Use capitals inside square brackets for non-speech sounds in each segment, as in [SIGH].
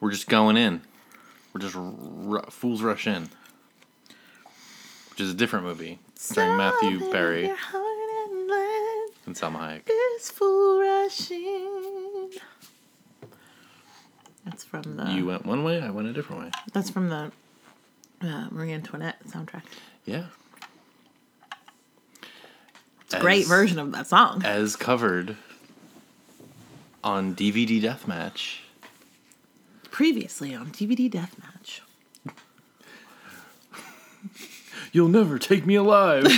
We're just going in. We're just r- fools rush in, which is a different movie starring Matthew Something Perry your heart and Salma Hayek. is full rushing. That's from the. You went one way, I went a different way. That's from the uh, Marie Antoinette soundtrack. Yeah. It's a great version of that song. As covered on DVD Deathmatch. Previously on DVD Deathmatch. [LAUGHS] You'll never take me alive. [LAUGHS]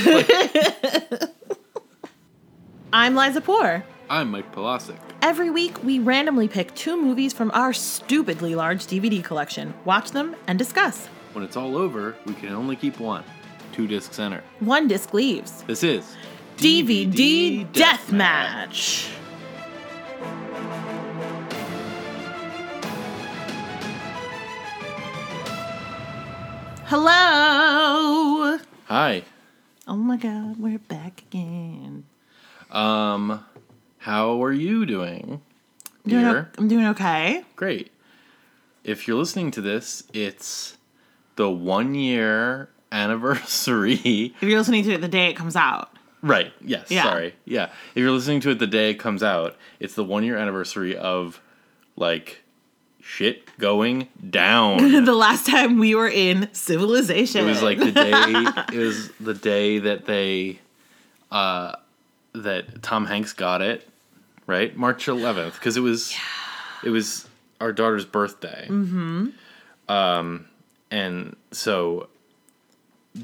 I'm Liza Poor. I'm Mike Polasic. Every week, we randomly pick two movies from our stupidly large DVD collection, watch them, and discuss. When it's all over, we can only keep one. Two discs enter. One disc leaves. This is DVD Deathmatch. Hello. Hi. Oh my god, we're back again. Um, how are you doing? Doing o- Dear? I'm doing okay. Great. If you're listening to this, it's the one year anniversary. [LAUGHS] If you're listening to it the day it comes out. Right. Yes. Yeah. Sorry. Yeah. If you're listening to it the day it comes out, it's the one year anniversary of like shit going down. [LAUGHS] the last time we were in civilization. It was like the day. [LAUGHS] it was the day that they, uh, that Tom Hanks got it, right? March 11th, because it was, it was our daughter's birthday. Mm-hmm. Um, and so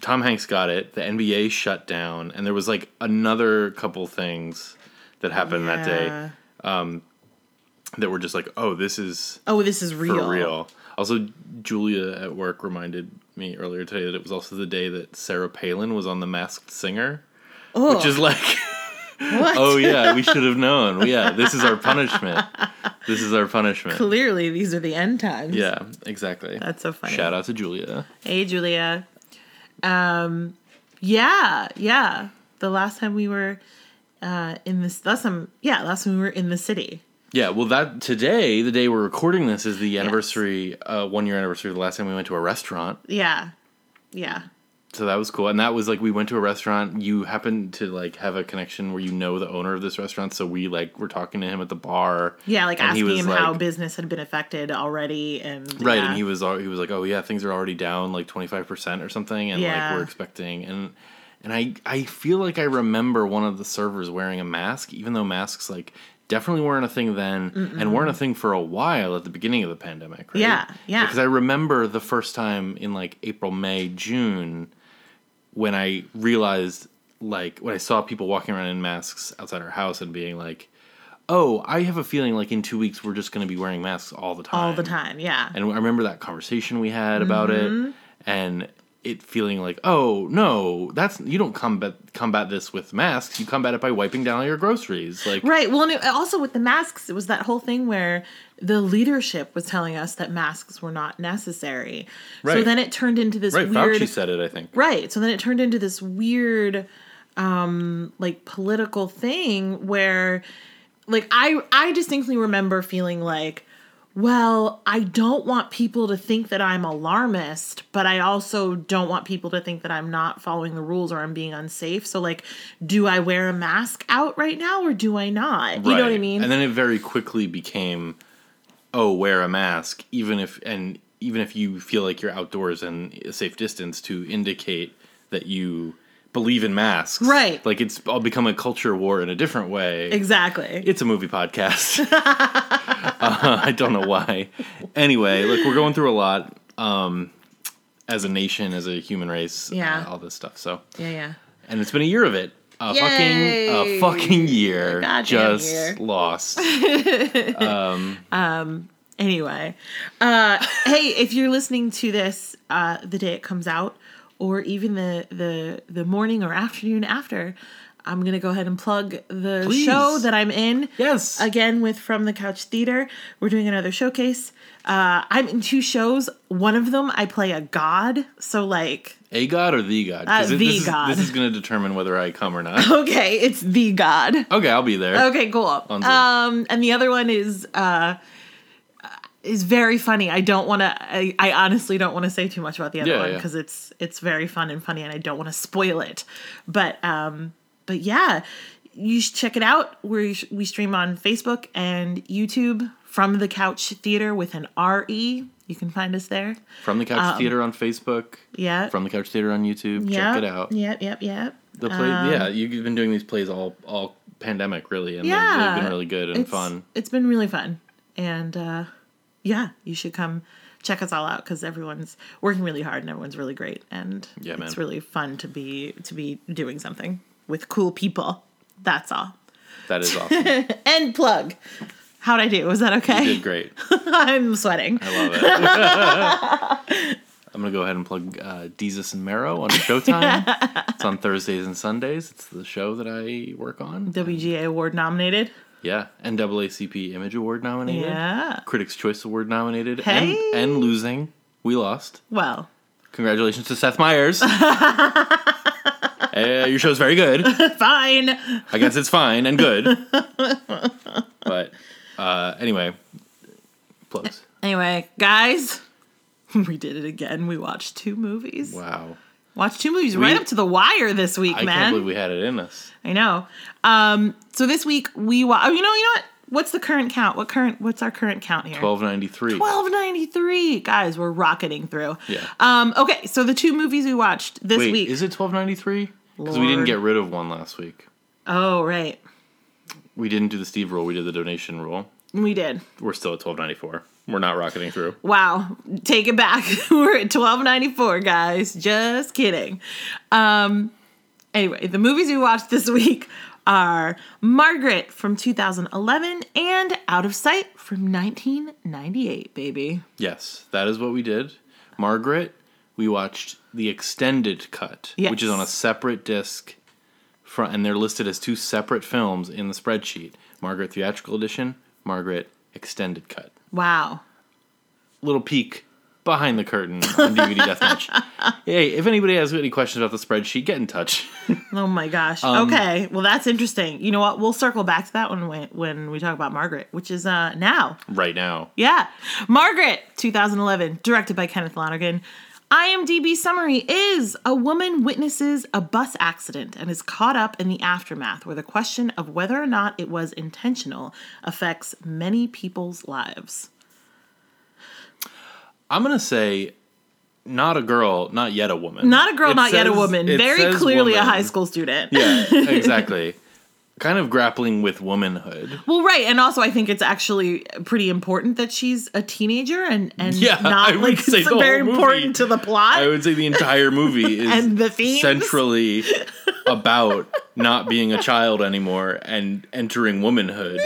Tom Hanks got it. The NBA shut down, and there was like another couple things that happened that day Yeah. That were just like, oh, this is Oh, this is real. for real. Also, Julia at work reminded me earlier today that it was also the day that Sarah Palin was on The Masked Singer, Oh, which is like, what? [LAUGHS] oh yeah, we should have known. Yeah, this is our punishment. This is our punishment. Clearly, these are the end times. Yeah, exactly. That's so funny. Shout out to Julia. Hey, Julia. Um, yeah, yeah. The last time we were uh, in this, last time, yeah, last time we were in the city. Yeah, well, that today, the day we're recording this, is the anniversary, uh, one year anniversary of the last time we went to a restaurant. Yeah, yeah. So that was cool, and that was like we went to a restaurant. You happened to like have a connection where you know the owner of this restaurant, so we like were talking to him at the bar. Yeah, like asking was, him how business had been affected already, and Right, yeah. and he was he was like, "Oh yeah, things are already down like twenty five percent or something," and Yeah. like we're expecting and and I I feel like I remember one of the servers wearing a mask, even though masks like definitely weren't a thing then and weren't a thing for a while at the beginning of the pandemic. Right? Yeah, yeah. Because I remember the first time in like April, May, June when I realized like when I saw people walking around in masks outside our house and being like. Oh, I have a feeling like in two weeks we're just going to be wearing masks all the time all the time. Yeah, and I remember that conversation we had about Mm-hmm. it, and it feeling like, oh no, that's you don't combat combat this with masks. You combat it by wiping down all your groceries. Like, Right. Well, and it, also with the masks, it was that whole thing where the leadership was telling us that masks were not necessary. Right. So then it turned into this right? weird. Fauci said it. I think. Right. So then it turned into this weird, um, like political thing where, like, I I distinctly remember feeling like. Well, I don't want people to think that I'm alarmist, but I also don't want people to think that I'm not following the rules or I'm being unsafe. So, like, do I wear a mask out right now or do I not? You know what I mean? And then it very quickly became, oh, wear a mask, even if and even if you feel like you're outdoors and a safe distance to indicate that you believe in masks. Right. Like it's all become a culture war in a different way. exactly. It's a movie podcast. [LAUGHS] uh, I don't know why. Anyway, look, we're going through a lot um, as a nation, as a human race, Yeah. uh, all this stuff. So, yeah, yeah. and it's been a year of it. A Yay! fucking, a fucking year Goddamn just year. lost. [LAUGHS] Anyway, uh, hey, if you're listening to this uh, the day it comes out, or even the the the morning or [LAUGHS] afternoon after, I'm gonna go ahead and plug the Please. show that I'm in. Yes. Again with From the Couch Theatre, we're doing another showcase. Uh, I'm in two shows. One of them I play a god, so like a god or the god? Uh, it- the this is, god. This is going to determine whether I come or not. [LAUGHS] okay, it's the god. Okay, I'll be there. Okay, cool. Um, and the other one is uh, is very funny. I don't want to. I, I honestly don't want to say too much about the other Yeah, one yeah. because it's it's very fun and funny, and I don't want to spoil it. But um, but yeah, you should check it out. We we stream on Facebook and YouTube from the Couch Theatre with an R E. You can find us there. From the Couch Theatre on Facebook. Yeah. From the Couch Theatre on YouTube. yep, Check it out. Yep. Yep. Yep. The play, yeah, you've been doing these plays all all pandemic really, and they've- Yeah, they've been really good and it's, fun. It's been really fun, and uh, yeah, you should come check us all out because everyone's working really hard and everyone's really great, and Yeah, it's really fun to be to be doing something with cool people. That's all. That is awesome. [LAUGHS] End plug. How'd I do? Was that okay? you did great. [LAUGHS] I'm sweating. I love it. [LAUGHS] I'm gonna go ahead and plug uh, Desus and Mero on Showtime. it's on Thursdays and Sundays. It's the show that I work on. WGA award nominated. Yeah, NAACP Image Award nominated. Yeah. Critics' Choice Award nominated. Hey. And, and losing. We lost. Well, Congratulations to Seth Meyers. [LAUGHS] Uh, your show's very good. [LAUGHS] fine. I guess it's fine and good. But uh, anyway, plugs. Anyway, guys, [LAUGHS] we did it again. We watched two movies. Wow. Watched two movies right up to the wire this week, I man. I can't believe we had it in us. I know. Um, so this week we wa- oh, you know, you know what? What's the current count? What current? What's our current count here? 1293. Twelve ninety three. Guys, we're rocketing through. Yeah. Um. Okay. So the two movies we watched this Wait, week. is it 1293? Because we didn't get rid of one last week. oh right, We didn't do the Steve rule. We did the donation rule. we did. We're still at 1294. We're not rocketing through. Wow. Take it back. [LAUGHS] we're at twelve ninety four, guys. Just kidding. Um. Anyway, the movies we watched this [LAUGHS] week are Margaret from 2011 and Out of Sight from 1998, baby. Yes, that is what we did. Margaret, we watched the extended cut, which is on a separate disc, front, and they're listed as two separate films in the spreadsheet. Margaret theatrical edition, Margaret extended cut. Wow. Little peek behind the curtain on DVD Deathmatch. [LAUGHS] Hey, if anybody has any questions about the spreadsheet, get in touch. Oh my gosh. Um, okay. Well, that's interesting. You know what? We'll circle back to that one when, when we talk about Margaret, which is uh now. right now. Yeah. Margaret, 2011, directed by Kenneth Lonergan. IMDb summary is a woman witnesses a bus accident and is caught up in the aftermath where the question of whether or not it was intentional affects many people's lives. I'm gonna say, not a girl, not yet a woman. Not a girl, It not yet a woman. Very says clearly a high school student. Yeah, [LAUGHS] exactly. Kind of grappling with womanhood. Well, right, and also I think it's actually pretty important that she's a teenager and and Yeah, not I would like say [LAUGHS] it's very movie- important to the plot. I would say the entire movie [LAUGHS] is And the themes? centrally [LAUGHS] about not being a child anymore and entering womanhood.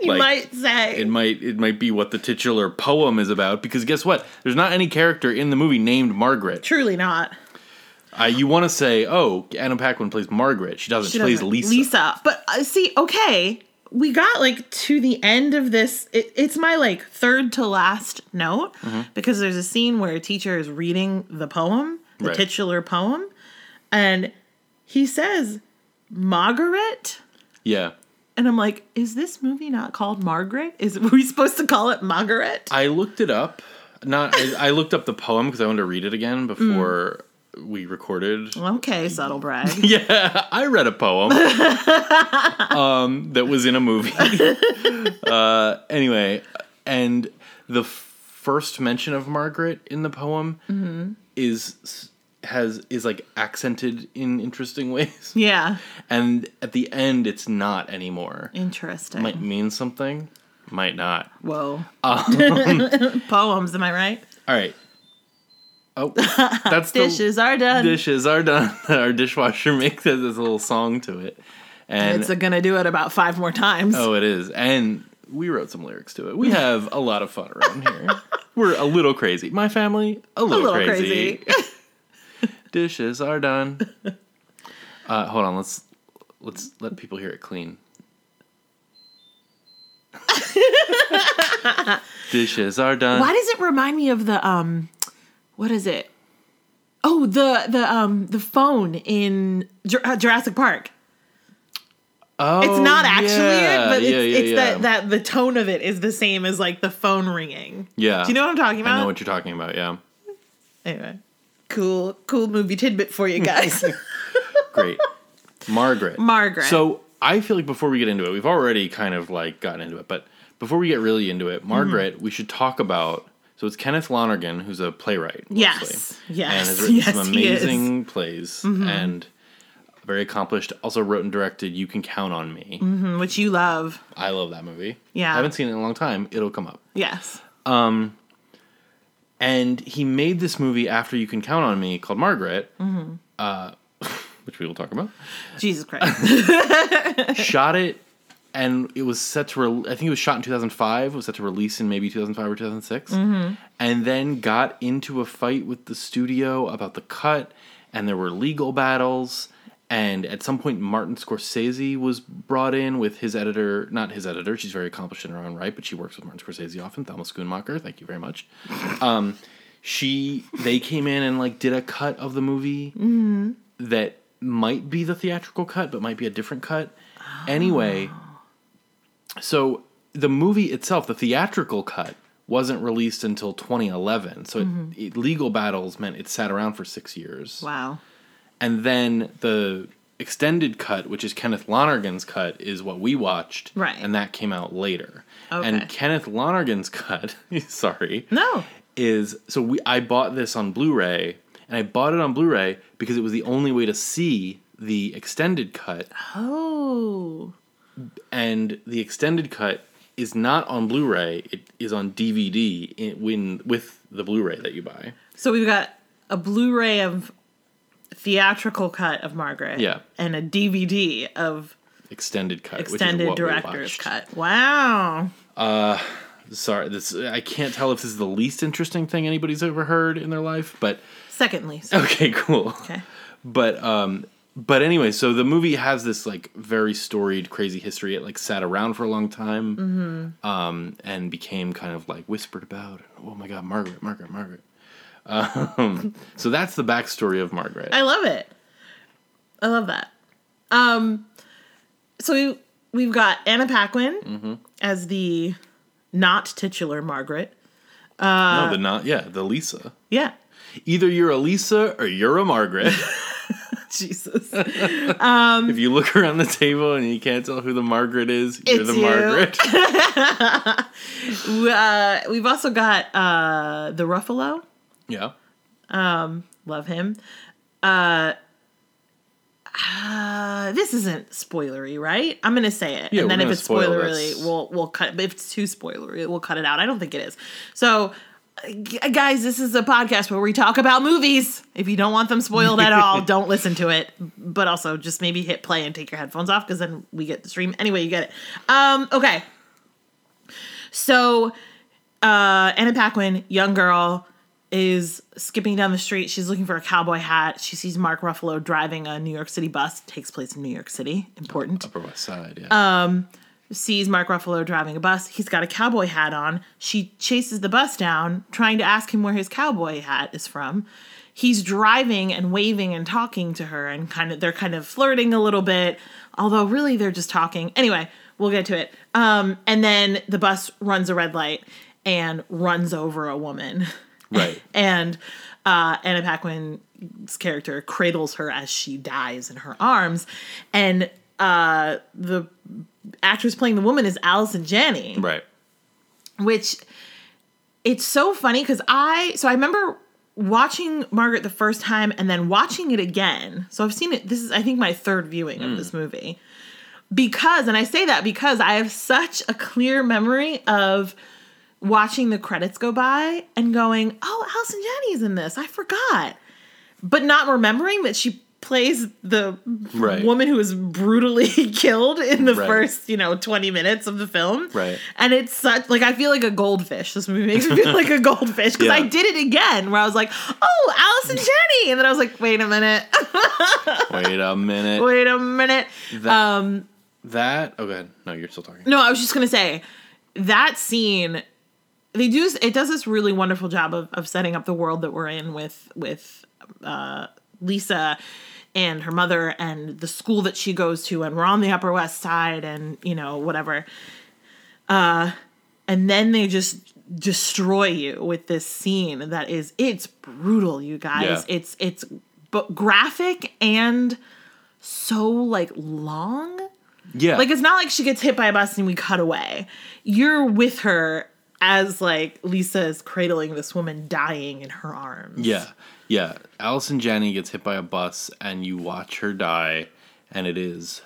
you like, might say. It might it might be what the titular poem is about because guess what? There's not any character in the movie named Margaret. Truly not. Uh, you want to say, oh, Anna Paquin plays Margaret. She doesn't. She, plays doesn't. Lisa. Lisa. But uh, see, okay, we got like to the end of this. It, it's my like third to last note Mm-hmm. because there's a scene where a teacher is reading the poem, the Right. titular poem, and he says, Margaret. Yeah. And I'm like, is this movie not called Margaret? Is [LAUGHS] were we supposed to call it Margaret? I looked it up. Not. I, I looked up the poem because I wanted to read it again before we recorded. Okay, subtle brag. [LAUGHS] Yeah, I read a poem [LAUGHS] um, that was in a movie. [LAUGHS] uh, anyway, and the first mention of Margaret in the poem is has is like accented in interesting ways, yeah, and at the end, it's not anymore. interesting. Might mean something, might not. Whoa. Um, Poems, am I right? All right. Oh, [LAUGHS] that's the Dishes are done. dishes are done. [LAUGHS] Our dishwasher [LAUGHS] makes a little song to it, and It's gonna do it about five more times. oh, it is. And we wrote some lyrics to it. We have a lot of fun around here. We're a little crazy. My family, a a little, little crazy. crazy. Dishes are done. Uh, hold on. Let's let's let people hear it clean. Dishes are done. Why does it remind me of the um, what is it? Oh, the the um the phone in uh, Jurassic Park. Oh, It's not actually yeah, it, but it's, yeah, yeah, it's that that the tone of it is the same as like the phone ringing. Yeah. Do you know what I'm talking about? I know what you're talking about. Yeah. Anyway, cool, cool movie tidbit for you guys. [LAUGHS] Great. Margaret. Margaret. So I feel like before we get into it, we've already kind of like gotten into it, but before we get really into it, Margaret, Mm-hmm. we should talk about. So it's Kenneth Lonergan, who's a playwright. Mostly, Yes. Yes. and has written [LAUGHS] Yes, some. Mm-hmm. amazing plays and very accomplished. Also wrote and directed "You Can Count on Me." Mhm, which you love. I love that movie. Yeah. I haven't seen it in a long time. It'll come up. Yes. Um, And he made this movie after "You Can Count on Me" called Margaret, Mm-hmm. uh, [LAUGHS] which we will talk about. Jesus Christ. [LAUGHS] shot it and it was set to re- i think it was shot in 2005 was set to release in maybe 2005 or 2006 Mm-hmm. and then got into a fight with the studio about the cut and there were legal battles and at some point martin scorsese was brought in with his editor not his editor she's very accomplished in her own right but she works with martin scorsese often thelma schoonmaker thank you very much [LAUGHS] um, she they came in and like did a cut of the movie that might be the theatrical cut, but might be a different cut. Anyway, so the movie itself, the theatrical cut, wasn't released until 2011. So it, mm-hmm. it- legal battles meant it sat around for six years. wow. And then the extended cut, which is Kenneth Lonergan's cut, is what we watched. Right. And that came out later. Okay. And Kenneth Lonergan's cut, [LAUGHS] sorry, No. is so we I bought this on Blu-ray and I bought it on Blu-ray because it was the only way to see the extended cut Oh. And the extended cut is not on Blu-ray it is on DVD in, when with the Blu-ray that you buy. So we've got a Blu-ray of theatrical cut of Margaret. Yeah. And a DVD of Extended cut which is extended director's cut. Wow. Sorry, this I can't tell if this is the least interesting thing anybody's ever heard in their life, but Second least. [LAUGHS] okay, cool. Okay. But um but anyway, so the movie has this like very storied, crazy history. It like sat around for a long time, Mm-hmm. um, and became kind of like whispered about. Oh my God, Margaret, Margaret, Margaret. Um, [LAUGHS] so that's the backstory of Margaret. I love it. I love that. Um, so we we've got Anna Paquin Mm-hmm. as the not titular Margaret. no, the not yeah, the Lisa. Yeah. Either you're a Lisa or you're a Margaret. [LAUGHS] [LAUGHS] Jesus. [LAUGHS] if you look around the table and you can't tell who the Margaret is, you're the you. Margaret. [LAUGHS] uh, we've also got uh, the Ruffalo. yeah. Love him. Uh, uh, this isn't spoilery, right? I'm gonna say it, Yeah, and then if it's spoil spoilery, this. we'll we'll cut. But if it's too spoilery, we'll cut it out. I don't think it is. So, guys, this is a podcast where we talk about movies. If you don't want them spoiled at all, [LAUGHS] don't listen to it. But also, just maybe hit play and take your headphones off because then we get the stream. Anyway, you get it. Um, okay. So, uh, Anna Paquin, young girl, is skipping down the street. She's looking for a cowboy hat. She sees Mark Ruffalo driving a New York City bus. It Takes place in New York City. Important. Upper West Side, yeah. Uh, Sees Mark Ruffalo driving a bus. He's got a cowboy hat on. She chases the bus down, trying to ask him where his cowboy hat is from. He's driving and waving and talking to her, and kind of they're kind of flirting a little bit, although really they're just talking. Anyway, we'll get to it. Um, and then the bus runs a red light and runs over a woman. right. [LAUGHS] and uh, Anna Paquin's character cradles her as she dies in her arms, and uh, the actress playing the woman is Allison Janney, Right. which it's so funny because I so I remember watching Margaret the first time and then watching it again. So I've seen it. This is I think my third viewing of hmm. this movie because, and I say that because I have such a clear memory of watching the credits go by and going, "Oh, Allison Janney's in this. I forgot," but not remembering that she plays the Right. woman who was brutally [LAUGHS] killed in the Right. first, you know, 20 minutes of the film. Right. And it's such like I feel like a goldfish. This movie makes me feel [LAUGHS] like a goldfish because I did it again where I was like, "Oh, Allison Janney." and then I was like, "Wait a minute, [LAUGHS] Wait a minute. wait a minute." That, Um, that. Oh, good. No, you're still talking. no, I was just gonna say that scene. They do. It does this really wonderful job of, of setting up the world that we're in with with uh, Lisa. and her mother and the school that she goes to and we're on the upper west side and you know whatever uh and then they just destroy you with this scene that is it's brutal you guys Yeah. it's it's but graphic and so like long Yeah. like it's not like she gets hit by a bus and we cut away. You're with her as like Lisa is cradling this woman dying in her arms. Yeah, yeah. Allison Janney gets hit by a bus, and you watch her die, and it is,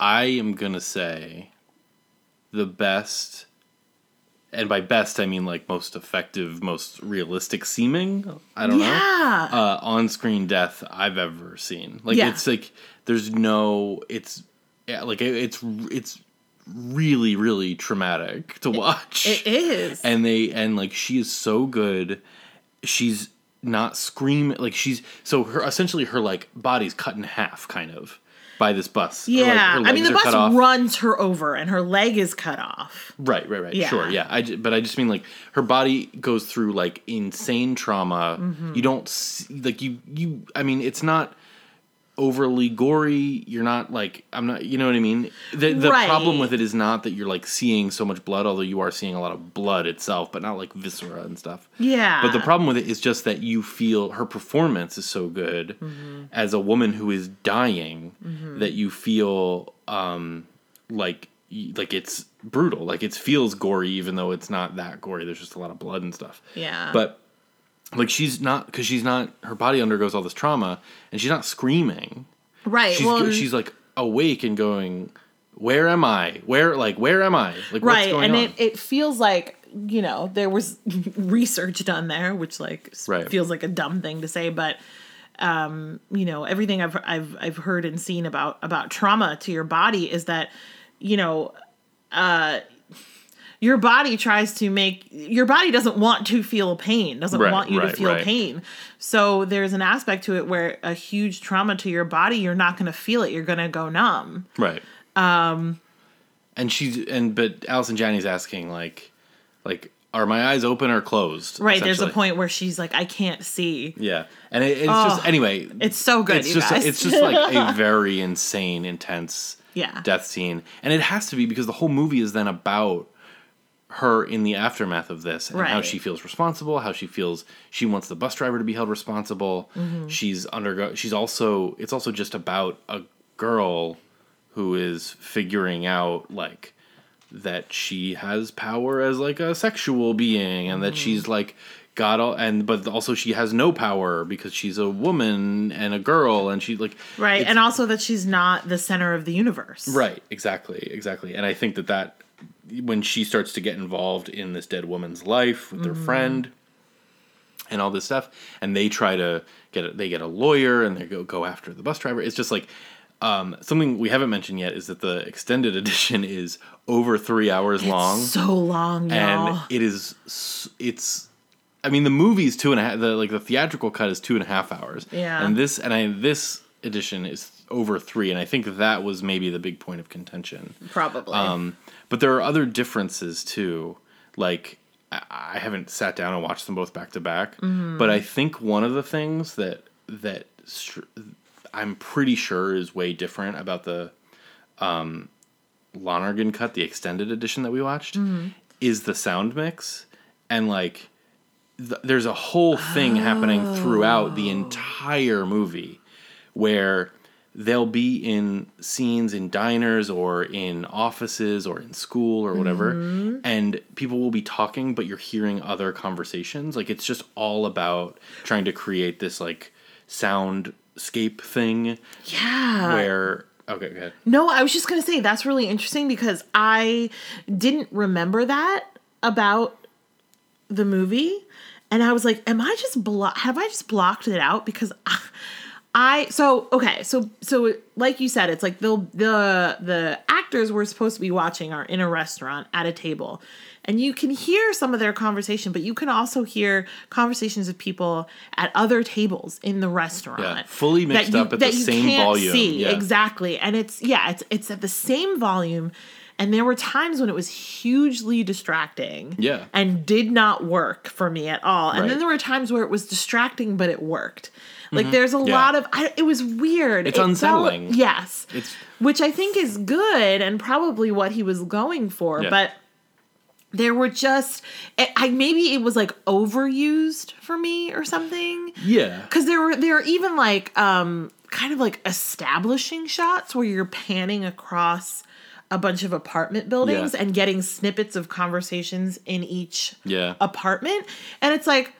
I am gonna say, the best, and by best I mean like most effective, most realistic seeming. I don't know. Yeah. Uh, on-screen death I've ever seen. Like Yeah. it's like there's no. It's yeah, like it- it's it's really really traumatic to watch It is. and they and like she is so good she's not scream like she's so her essentially her like body's cut in half kind of by this bus like, yeah. her I mean the bus runs her over and her leg is cut off. right right right Yeah. sure yeah I but i just mean like her body goes through like insane trauma Mm-hmm. you don't see, like you you i mean it's not overly gory you're not like i'm not you know what i mean the, the Right. problem with it is not that you're like seeing so much blood although you are seeing a lot of blood itself but not like viscera and stuff Yeah. But the problem with it is just that you feel her performance is so good Mm-hmm. as a woman who is dying that you feel um, like like it's brutal. Like it feels gory even though it's not that gory. There's just a lot of blood and stuff. Yeah. But like she's not because she's not her body undergoes all this trauma and she's not screaming. right. She's well, she's like awake and going, "Where am I? Where like where am I? Like what's right going and on?" it, it feels like you know there was [LAUGHS] research done there which like Right. feels like a dumb thing to say but um you know everything i've i've i've heard and seen about about trauma to your body is that you know uh your body tries to make your body doesn't want to feel pain doesn't Right, want you to feel right. pain so there's an aspect to it where a huge trauma to your body you're not going to feel it you're going to go numb Right. Um and she's and but Allison Janney's asking like like are my eyes open or closed? right there's a point where she's like i can't see Yeah. And it, it's just Oh, anyway, it's so good it's you just guys. it's just like a [LAUGHS] very insane intense Yeah. death scene. And it has to be because the whole movie is then about her in the aftermath of this and how she feels responsible, how she feels she wants the bus driver to be held responsible. Mm-hmm. She's undergo she's also it's also just about a girl who is figuring out like that she has power as like a sexual being and Mm-hmm. that she's like got all and but also she has no power because she's a woman and a girl and she like right and also that she's not the center of the universe Right, exactly, exactly. And I think that that when she starts to get involved in this dead woman's life with Mm-hmm. their friend and all this stuff, and they try to get a, they get a lawyer and they go go after the bus driver. It's just like um, something we haven't mentioned yet is that the extended [LAUGHS] edition is over three hours long, so long y'all. and it is it's. I mean, the movie's two and a half. The like the theatrical cut is two and a half hours. Yeah. and this and I this edition is over three, and I think that was maybe the big point of contention. probably Um, but there are other differences too. Like I, I haven't sat down and watched them both back to back, Mm-hmm. but I think one of the things that that str- I'm pretty sure is way different about the um, Lonergan cut, the extended edition that we watched, Mm-hmm. is the sound mix and like. Th- there's a whole thing happening throughout the entire movie where they'll be in scenes in diners or in offices or in school or whatever. Mm-hmm. And people will be talking but you're hearing other conversations. Like it's just all about trying to create this like soundscape thing yeah. where okay good No, I was just gonna say that's really interesting because I didn't remember that about the movie, and I was like, "Am I just blo- Have I just blocked it out?" Because I, I so okay, so so like you said, it's like the the the actors we're supposed to be watching are in a restaurant at a table. And you can hear some of their conversation, but you can also hear conversations of people at other tables in the restaurant. Yeah, fully mixed that up at the you same volume. See. Yeah. Exactly. And it's yeah, it's it's at the same volume And there were times when it was hugely distracting. Yeah. And did not work for me at all. And Right. then there were times where it was distracting, but it worked. Like there's a Mm-hmm. Yeah. lot of, I, it was weird. It's It felt- unsettling. yes. It's Which I think is good and probably what he was going for. Yeah. But there were just, I I- maybe it was like overused for me or something yeah. because there were there are even like um kind of like establishing shots where you're panning across a bunch of apartment buildings Yeah. and getting snippets of conversations in each Yeah. apartment and it's like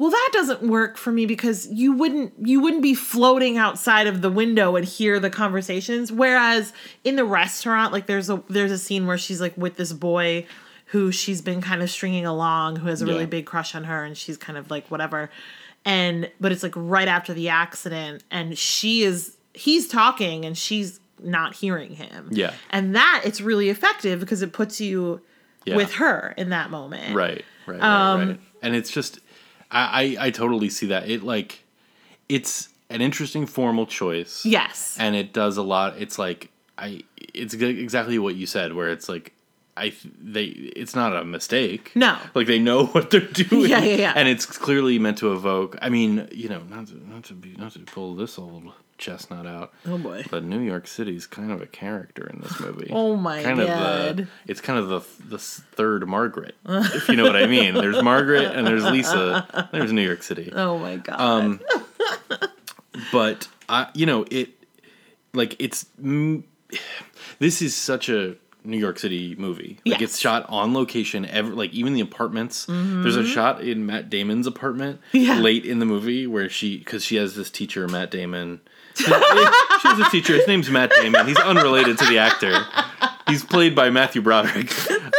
well that doesn't work for me because you wouldn't you wouldn't be floating outside of the window and hear the conversations whereas in the restaurant like there's a there's a scene where she's like with this boy who she's been kind of stringing along who has a really Yeah. big crush on her and she's kind of like whatever and but it's like right after the accident and she is he's talking and she's not hearing him Yeah. and that it's really effective because it puts you Yeah. with her in that moment Right, right, right, Um, right. And it's just, I, I, I totally see that. It like, it's an interesting formal choice. yes And it does a lot. It's like, I, it's exactly what you said, where it's like, I, they, it's not a mistake. No. Like they know [LAUGHS] what they're doing. Yeah, yeah, yeah. And it's clearly meant to evoke. I mean, you know, not to, not to be, not to pull this old chestnut out. Oh, boy. But New York City's kind of a character in this movie. [LAUGHS] Oh, my kind Of God. the, it's kind of the the third Margaret, if you know what I mean. There's Margaret and there's Lisa. There's New York City. oh my god Um, [LAUGHS] but I, you know, it like it's mm, this is such a New York City movie. Like Yes. it's shot on location. Ever like even the apartments. There's a shot in Matt Damon's apartment Mm-hmm. Yeah. late in the movie where she because she has this teacher Matt Damon. She has a teacher. His name's Matt Damon. He's unrelated to the actor. He's played by Matthew Broderick.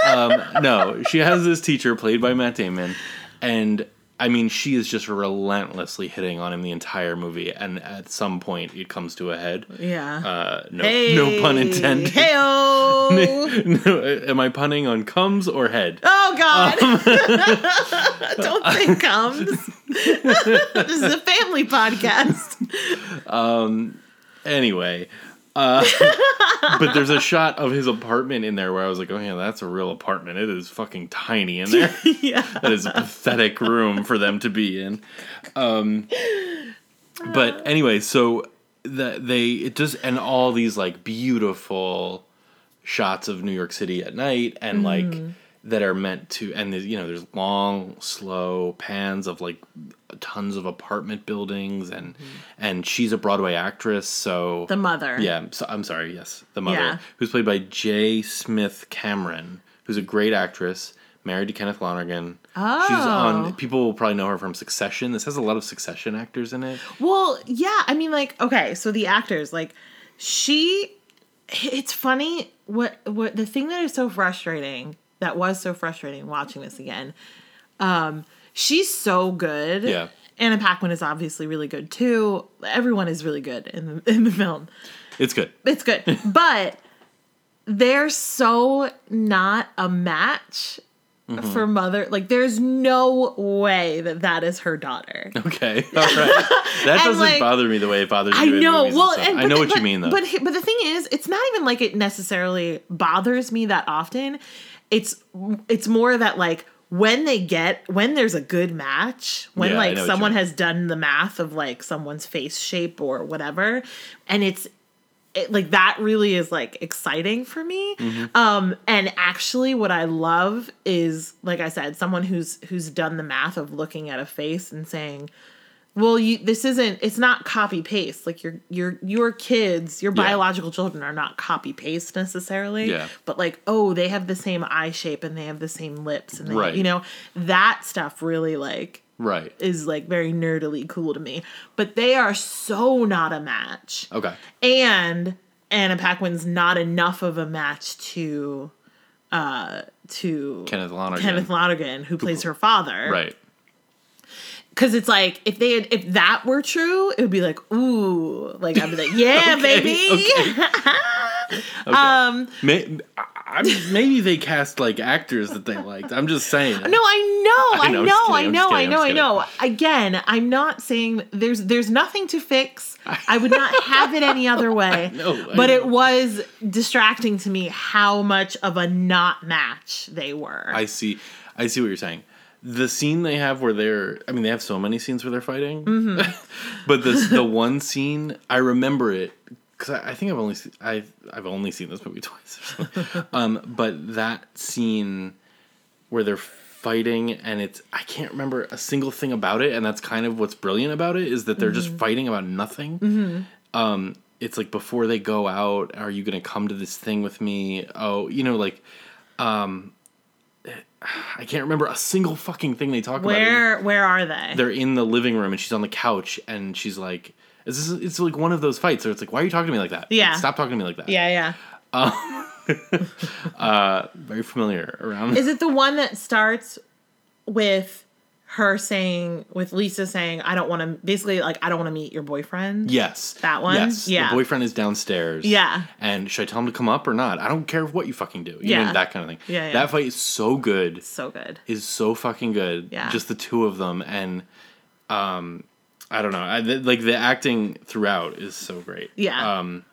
Um, no, she has this teacher played by Matt Damon, and I mean, she is just relentlessly hitting on him the entire movie, and at some point, it comes to a head. yeah Uh, no, hey no pun intended. Heyo. [LAUGHS] no, am I punning on comes or head? oh god Um. [LAUGHS] don't think comes [LAUGHS] this is a family podcast Um. Anyway, uh, [LAUGHS] but there's a shot of his apartment in there where I was like, oh yeah, that's a real apartment. It is fucking tiny in there. [LAUGHS] yeah that is a pathetic room for them to be in. Um, but anyway, so that they it just and all these like beautiful shots of New York City at night and like that are meant to and you know there's long slow pans of like tons of apartment buildings and mm-hmm. and she's a Broadway actress so the mother yeah, so, I'm sorry. Yes, the mother, Yeah. who's played by J. Smith Cameron, who's a great actress, married to Kenneth Lonergan. Oh. She's on. Oh. People will probably know her from Succession. This has a lot of Succession actors in it. Well, yeah, I mean like okay, so the actors like she it's funny what what the thing that is so frustrating that was so frustrating watching this again. Um she's so good. Yeah. Anna Paquin is obviously really good too. Everyone is really good in the in the film. It's good. It's good. [LAUGHS] but they're so not a match Mm-hmm. for mother. Like there's no way that that is her daughter. Okay, [LAUGHS] all right. That doesn't like- bother me the way it bothers you. I know. Well, and, I know what you mean though. But but the thing is, it's not even like it necessarily bothers me that often. It's it's more that like when they get when there's a good match, when Yeah, like know what you someone has done the math of like someone's face shape or whatever, and it's it, like that really is like exciting for me. Mm-hmm. Um, and actually, what I love is like I said, someone who's who's done the math of looking at a face and saying, well you this isn't it's not copy paste like your your your kids your Yeah. biological children are not copy paste necessarily Yeah. but like oh they have the same eye shape and they have the same lips and they, Right. you know that stuff really like right. is like very nerdily cool to me but they are so not a match Okay. and Anna Paquin's not enough of a match to uh to Kenneth Lonergan. Kenneth Lonergan who plays her father Right. Cause it's like if they had if that were true, it would be like ooh, like I'd be like yeah, [LAUGHS] Okay, baby. Okay. [LAUGHS] Um, May, I, maybe they cast like actors that they liked. I'm just saying. no, I know, [LAUGHS] I know, know, I I I'm just know, I know, I know. Again, I'm not saying there's there's nothing to fix. I would not have it any other way. know, but it was distracting to me how much of a not match they were. I see. I see what you're saying. The scene they have where they're, I mean, they have so many scenes where they're fighting, Mm-hmm. [LAUGHS] but this the one scene I remember it because I, I think I've only se- I've I've only seen this movie [LAUGHS] twice. [LAUGHS] Um, but that scene where they're fighting and it's I can't remember a single thing about it, and that's kind of what's brilliant about it is that they're Mm-hmm. just fighting about nothing. Um, it's like before they go out, are you going to come to this thing with me? Oh, you know, like I can't remember a single fucking thing they talk about. where where are they? They're in the living room and she's on the couch and she's like, "Is this?" It's like one of those fights where it's like, "Why are you talking to me like that? Yeah. Like, stop talking to me like that." yeah, yeah. Uh, [LAUGHS] uh, very familiar around. Is it the one that starts with her saying with Lisa saying I don't want to basically like I don't want to meet your boyfriend? yes, That one? Yes, Yeah. The boyfriend is downstairs. Yeah. and should I tell him to come up or not? I don't care what you fucking do. You Yeah. know, that kind of thing. Yeah, yeah. That fight is so good. So good. is so fucking good. Yeah. Just the two of them and um I don't know. I, th- like the acting throughout is so great. Yeah. Um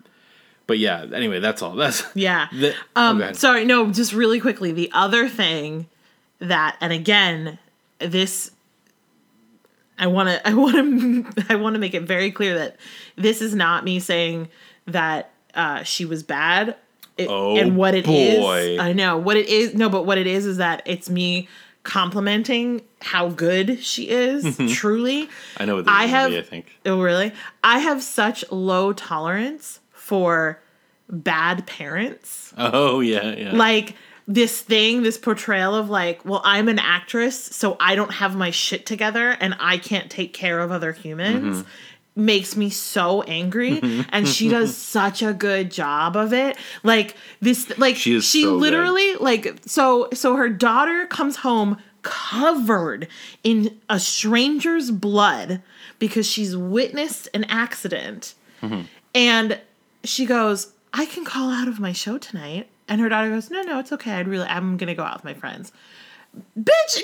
but yeah, anyway, that's all. That's [LAUGHS] Yeah. The, oh, Um ahead. sorry, no, just really quickly. The other thing that and again, this I want to [LAUGHS] I want to I want to make it very clear that this is not me saying that uh she was bad. It- Oh, and what it is, boy. I know what it is. No, but what it is is that it's me complimenting how good she is, truly. I know what this I is have be, I think. Oh, really? I have such low tolerance for bad parents. Oh yeah, yeah. Like this thing, this portrayal of like, well, I'm an actress, so I don't have my shit together and I can't take care of other humans. Mm-hmm. Makes me so angry, [LAUGHS] and she does such a good job of it. Like this, like She she so good. literally like so so her daughter comes home covered in a stranger's blood because she's witnessed an accident Mm-hmm. and she goes i can call out of my show tonight and her daughter goes no no it's okay i'd really i'm gonna go out with my friends bitch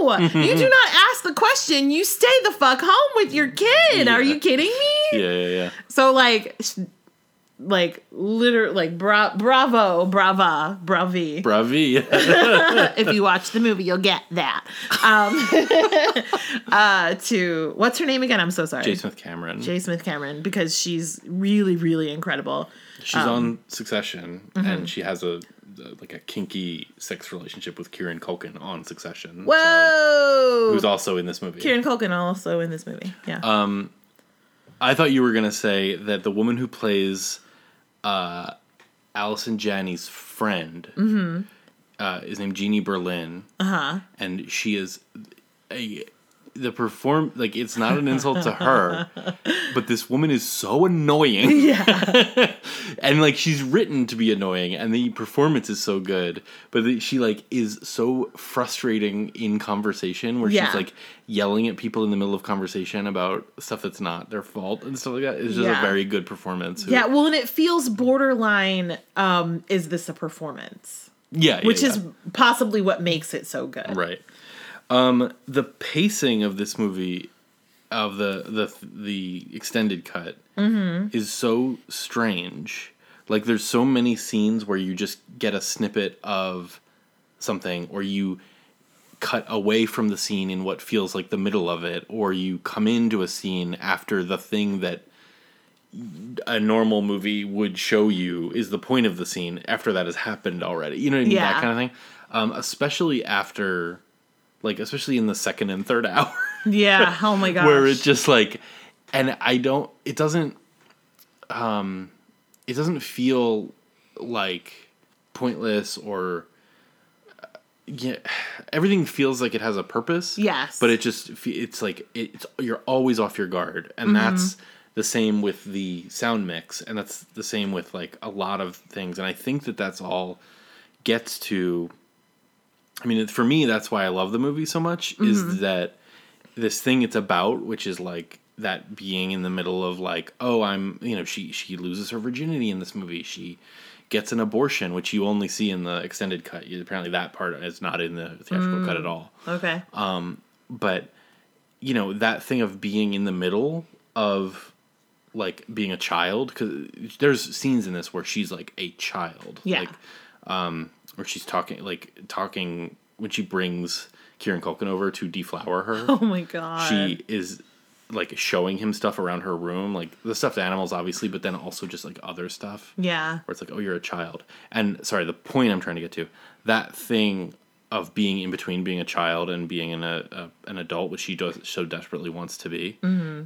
no you do not ask the question you stay the fuck home with your kid are you kidding me yeah, yeah, yeah. so like like literally like bra- bravo brava bravi Bravi. [LAUGHS] if you watch the movie, you'll get that. Um, [LAUGHS] uh, to what's her name again? I'm so sorry. J. Smith Cameron. J. Smith Cameron, because she's really, really incredible. She's um, on Succession, mm-hmm. and she has a like a kinky sex relationship with Kieran Culkin on Succession. so- Whoa! who's also in this movie. Kieran Culkin also in this movie. Yeah. I thought you were gonna say that the woman who plays uh, Allison Janney's friend Mm-hmm. uh, is named Jeannie Berlin, uh huh. and she is a the perform like it's not an insult to her, but this woman is so annoying. [LAUGHS] Yeah. [LAUGHS] and like she's written to be annoying and the performance is so good but the, she like is so frustrating in conversation where Yeah. she's like yelling at people in the middle of conversation about stuff that's not their fault and stuff like that it's just Yeah. a very good performance yeah. Well, and it feels borderline. Um, is this a performance? yeah, Which yeah. is possibly what makes it so good. right um the pacing of this movie of the the the extended cut Mm-hmm. is so strange like there's so many scenes where you just get a snippet of something or you cut away from the scene in what feels like the middle of it or you come into a scene after the thing that a normal movie would show you is the point of the scene after that has happened already you know what I mean? Yeah. that kind of thing um, especially after like especially in the second and third [LAUGHS] hour Yeah. Oh my gosh. where it just like and i don't it doesn't um it doesn't feel like pointless or uh, yeah everything feels like it has a purpose Yes. but it just it's like it's you're always off your guard and that's the same with the sound mix and that's the same with like a lot of things and i think that that's all gets to i mean for me that's why i love the movie so much is that this thing it's about which is like that being in the middle of like oh i'm you know she she loses her virginity in this movie. She gets an abortion which you only see in the extended cut. Apparently that part is not in the theatrical cut at all. okay. Um, but you know that thing of being in the middle of like being a child because there's scenes in this where she's like a child. Yeah. like um where she's talking like talking when she brings Kieran Culkin over to deflower her [LAUGHS] Oh my god. she is like showing him stuff around her room like the stuffed animals obviously but then also just like other stuff Yeah. where it's like, oh, you're a child. And sorry, the point I'm trying to get to, that thing of being in between being a child and being an, a, a, an adult, which she does so desperately wants to be, Mm-hmm.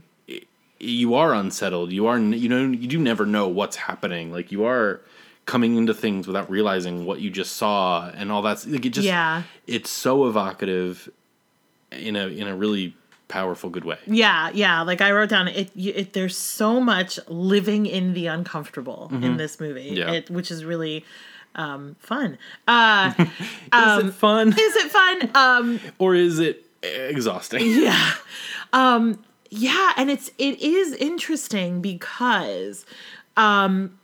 you are unsettled. You are, you know, you do never know what's happening. Like you are coming into things without realizing what you just saw and all that's like it just, Yeah. it's so evocative in a, in a really powerful good way. Yeah, yeah. Like I wrote down, it. it there's so much living in the uncomfortable in this movie, Yeah. it, which is really um, fun. [LAUGHS] Uh, is it fun is it fun? Um, [LAUGHS] or is it exhausting? [LAUGHS] yeah, um, yeah. And it's it is interesting because um,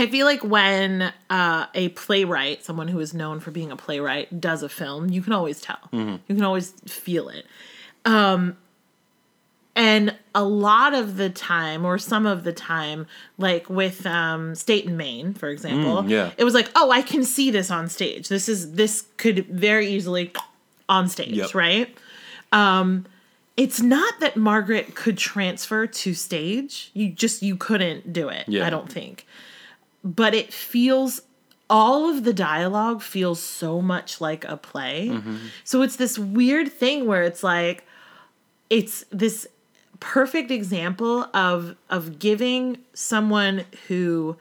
I feel like when uh, a playwright, someone who is known for being a playwright, does a film, you can always tell. You can always feel it. Um, and a lot of the time, or some of the time, like with um, State and Main, for example, Mm, yeah. it was like, oh, I can see this on stage. This is this could very easily on stage, Yep. right? Um, it's not that Margaret could transfer to stage. You just you couldn't do it. Yeah. I don't think. But it feels all of the dialogue feels so much like a play. Mm-hmm. So it's this weird thing where it's like it's this perfect example of of giving someone who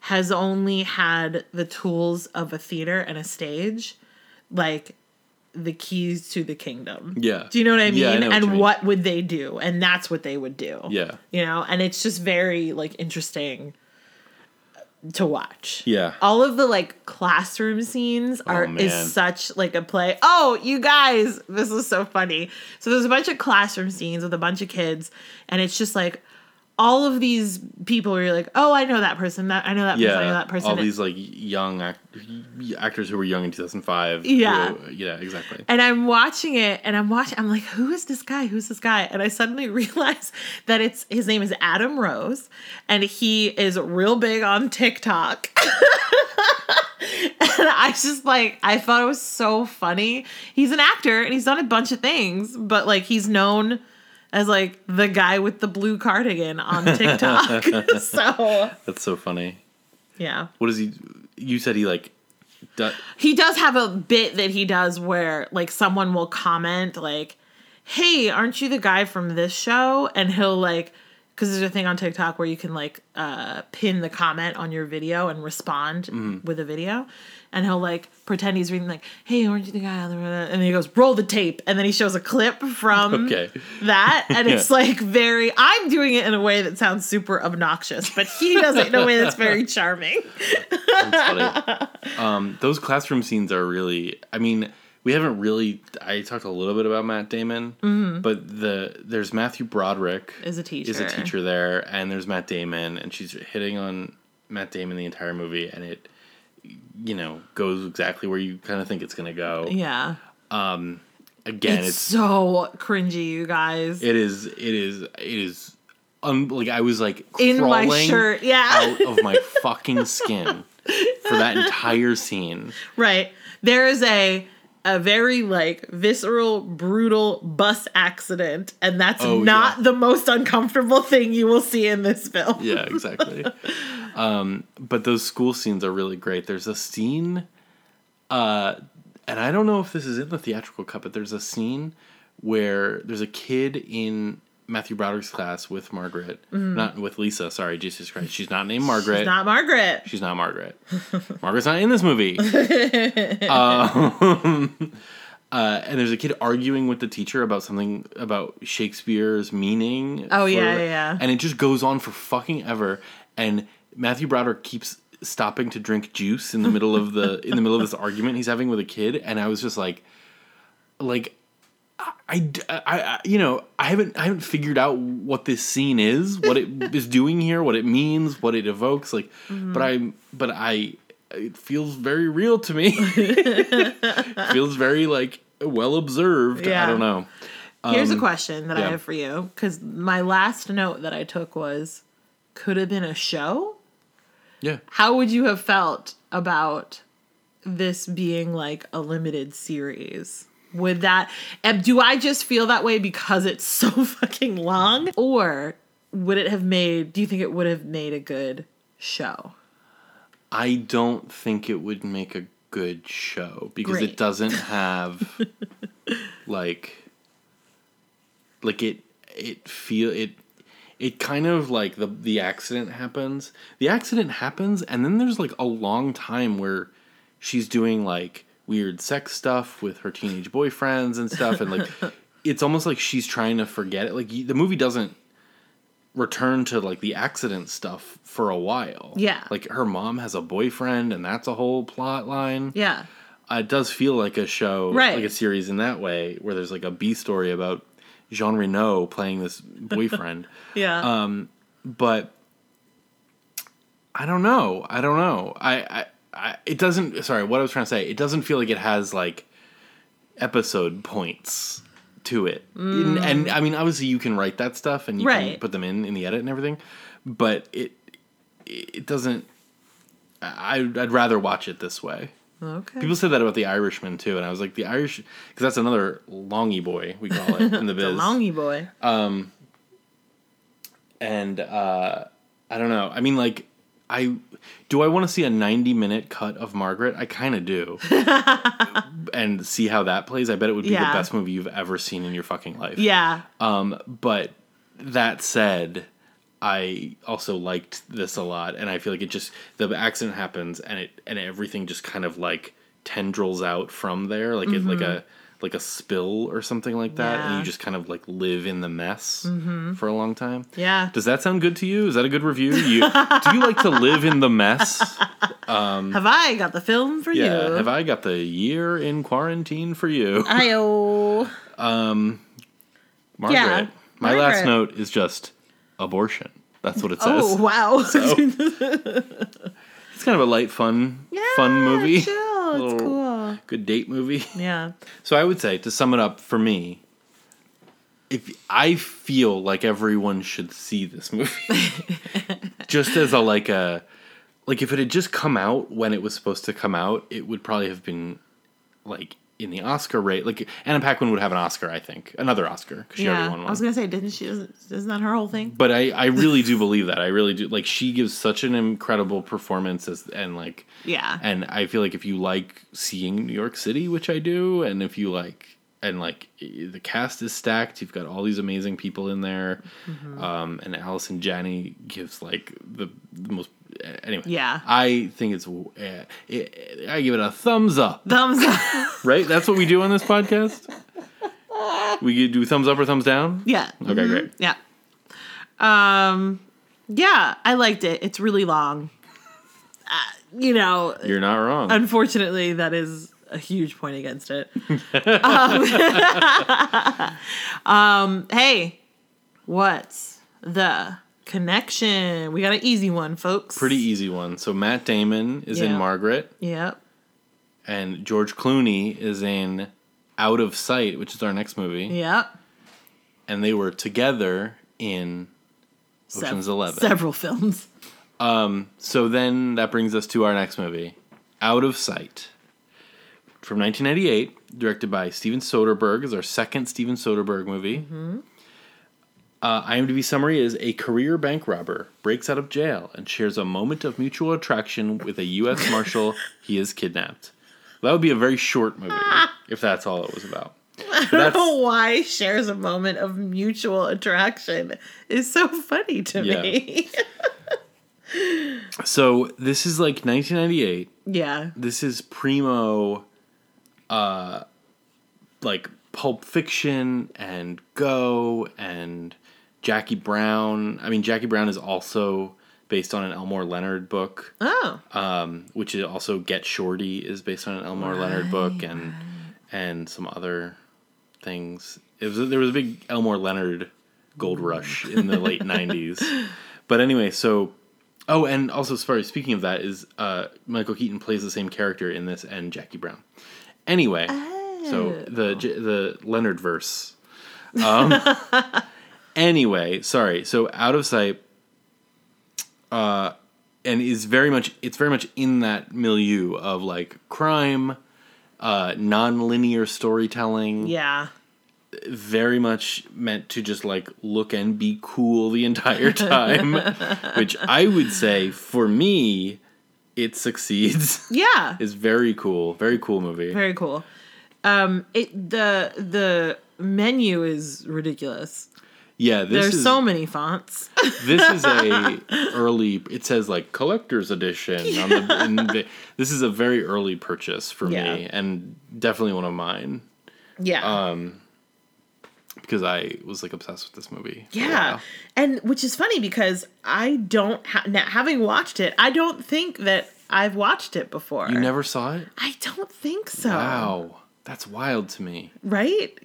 has only had the tools of a theater and a stage like the keys to the kingdom. Yeah. Do you know what I mean? Yeah, I what and mean. what would they do? And that's what they would do. Yeah. You know, and it's just very like interesting to watch. Yeah. All of the like classroom scenes oh, are Oh, is such like a play. Oh, you guys, this is so funny. So there's a bunch of classroom scenes with a bunch of kids, and it's just like all of these people where you're like, oh, I know that person. That I know that person. I know Yeah, that person. all these like young act- actors who were young in 2005. Yeah. who- yeah, exactly. and I'm watching it, and I'm watching. I'm like, who is this guy? Who's this guy? And I suddenly [LAUGHS] realize that it's his name is Adam Rose, and he is real big on TikTok. [LAUGHS] and I just like I thought it was so funny. He's an actor and he's done a bunch of things, but like he's known as like the guy with the blue cardigan on TikTok. [LAUGHS] [LAUGHS] so That's so funny. yeah. What is he? You said he like. He does have a bit that he does where like someone will comment like hey aren't you the guy from this show and he'll like because there's a thing on tiktok where you can like uh pin the comment on your video and respond Mm-hmm. with a video and he'll like pretend he's reading like hey aren't you the guy and then he goes roll the tape and then he shows a clip from [LAUGHS] okay. that and it's like very i'm doing it in a way that sounds super obnoxious but he does it in a way that's very [LAUGHS] charming That's funny. Um, those classroom scenes are really. I mean, we haven't really. I talked a little bit about Matt Damon, Mm-hmm. but the there's Matthew Broderick Is a teacher. is a teacher there, and there's Matt Damon, and she's hitting on Matt Damon the entire movie, and it, you know, goes exactly where you kind of think it's gonna go. yeah Um, Again, it's, it's so cringy, you guys. It is. It is. It is. Like I was like In my shirt, yeah. out of my fucking [LAUGHS] skin for that entire scene. right. There is a a very like visceral, brutal bus accident, and that's Oh, not yeah. the most uncomfortable thing you will see in this film. Yeah, exactly. [LAUGHS] um, but those school scenes are really great. There's a scene, uh, and I don't know if this is in the theatrical cut, but there's a scene where there's a kid in Matthew Broderick's class with Margaret, not with Lisa. Sorry, Jesus Christ, she's not named Margaret. Mm-hmm. Not Margaret. She's not Margaret. [LAUGHS] Margaret's not in this movie. [LAUGHS] um, [LAUGHS] uh, and there's a kid arguing with the teacher about something about Shakespeare's meaning. Oh, for- yeah, yeah, yeah. And it just goes on for fucking ever. And Matthew Broderick keeps stopping to drink juice in the middle of the in the middle of this argument he's having with a kid, and I was just like, like. I, I, I- you know I haven't I haven't figured out what this scene is, what it [LAUGHS] is doing here, what it means, what it evokes. Like, but I but I it feels very real to me. it [LAUGHS] [LAUGHS] feels very like well observed. I don't know. Here's a Um, question that yeah. I have for you because my last note that I took was could have been a show. Yeah. How would you have felt about this being like a limited series? Would that do I just feel that way because it's so [LAUGHS] fucking long? Or would it have made do you think it would have made a good show? I don't think it would make a good show because Great. it doesn't [LAUGHS] have like like it it feel it it kind of like the the accident happens. The accident happens and then there's like a long time where she's doing like weird sex stuff with her teenage boyfriends and stuff and like [LAUGHS] it's almost like she's trying to forget it. Like the movie doesn't return to like the accident stuff for a while. Yeah. Like her mom has a boyfriend and that's a whole plot line. Yeah. Uh, it does feel like a show, Right. like a series in that way, where there's like a B story about Jean Reno playing this boyfriend. [LAUGHS] Yeah. Um, but I don't know. I don't know. I, I, I, it doesn't. Sorry, what I was trying to say. It doesn't feel like it has like episode points to it. And, and, I mean, obviously, you can write that stuff and you can put them in in the edit and everything. But it, it doesn't. I, I'd rather watch it this way. okay. People said that about the Irishman too, and I was like, the Irish, because that's another longy boy we call it in the [LAUGHS] biz. the longy boy. Um. And uh, I don't know. I mean, like, I do I want to see a ninety minute cut of Margaret? I kind of do, [LAUGHS] and see how that plays. I bet it would be Yeah. the best movie you've ever seen in your fucking life. Yeah. Um, but that said, I also liked this a lot, and I feel like it just the accident happens, and it and everything just kind of like tendrils out from there, like it like a like a spill or something like that, and Mm-hmm. Yeah. Mm-hmm. you just kind of like live in the mess for a long time. Yeah. Does that sound good to you? Is that a good review? You, do you like to live in the mess? [LAUGHS] Have I got the film for Um, Yeah. you? Have I got the year in quarantine for you, Ayo. [LAUGHS] Margaret? Yeah, My last note is just abortion. That's what it says. Oh wow. [LAUGHS] It's kind of a light, fun, fun movie. Chill. [LAUGHS] It's cool. Good date movie. [LAUGHS] Yeah. So I would say to sum it up for me, if I feel like everyone should see this movie, [LAUGHS] just as a like a like if it had just come out when it was supposed to come out, it would probably have been like in the Oscar rate. Like Anna Paquin would have an Oscar, I think, another Oscar because she already Yeah. won I was gonna say, didn't she? Isn't, isn't that her whole thing? but I, I really do believe that. I really do. Like she gives such an incredible performance as and like Yeah. and I feel like if you like seeing New York City, which I do, and if you like and like the cast is stacked, you've got all these amazing people in there, Mm-hmm. um, and Allison Janney gives like the, the most. Anyway, Yeah. I think it's. Uh, it, I give it a thumbs up. Thumbs up. [LAUGHS] Right, that's what we do on this podcast. We do thumbs up or thumbs down. yeah. Okay, Mhm. great. Yeah. Um. Yeah, I liked it. It's really long. Uh, you know, You're not wrong. unfortunately, that is a huge point against it. [LAUGHS] um, [LAUGHS] um, hey, what's the connection? We got an easy one, folks. Pretty easy one. So Matt Damon is in Yeah. Margaret. Yep. and George Clooney is in Out of Sight, which is our next movie, Yep. and they were together in Ocean's Eleven. Several films. Um, so then that brings us to our next movie, Out of Sight, from 1998, directed by Steven Soderbergh. Is our second Steven Soderbergh movie. Mm-hmm. Uh, IMDb summary is a career bank robber breaks out of jail and shares a moment of mutual attraction with a U.S. [LAUGHS] marshal he is kidnapped. That would be a very short movie [LAUGHS] if that's all it was about. I don't know why shares a moment of mutual attraction is so funny to Yeah. me. [LAUGHS] So this is like 1998. yeah. This is primo, uh, like Pulp Fiction and Go and Jackie Brown. I mean, Jackie Brown is also based on an Elmore Leonard book, Oh. um, which is also Get Shorty is based on an Elmore Leonard book and and some other things. It was there was a big Elmore Leonard gold rush in the late 90s. [LAUGHS] But anyway, so Oh, and also, sorry. Speaking of that, is uh, Michael Keaton plays the same character in this and Jackie Brown. Anyway, So the the Leonard verse. Um, [LAUGHS] anyway, sorry. So out of sight. Uh, and is very much it's very much in that milieu of like crime, uh, non-linear storytelling. Yeah. Very much meant to just like look and be cool the entire [LAUGHS] time, which I would say for me, it succeeds. Yeah. [LAUGHS] It's very cool, very cool movie. Very cool. Um it the the menu is ridiculous. Yeah, this There's is so many fonts. [LAUGHS] this is a early. It says like collector's edition on the. the this is a very early purchase for Yeah. me, and definitely one of mine yeah. Um, because I was like obsessed with this movie. yeah. And which is funny because I don't ha- now, having watched it, I don't think that I've watched it before. you never saw it. I don't think so. Wow, that's wild to me. Right?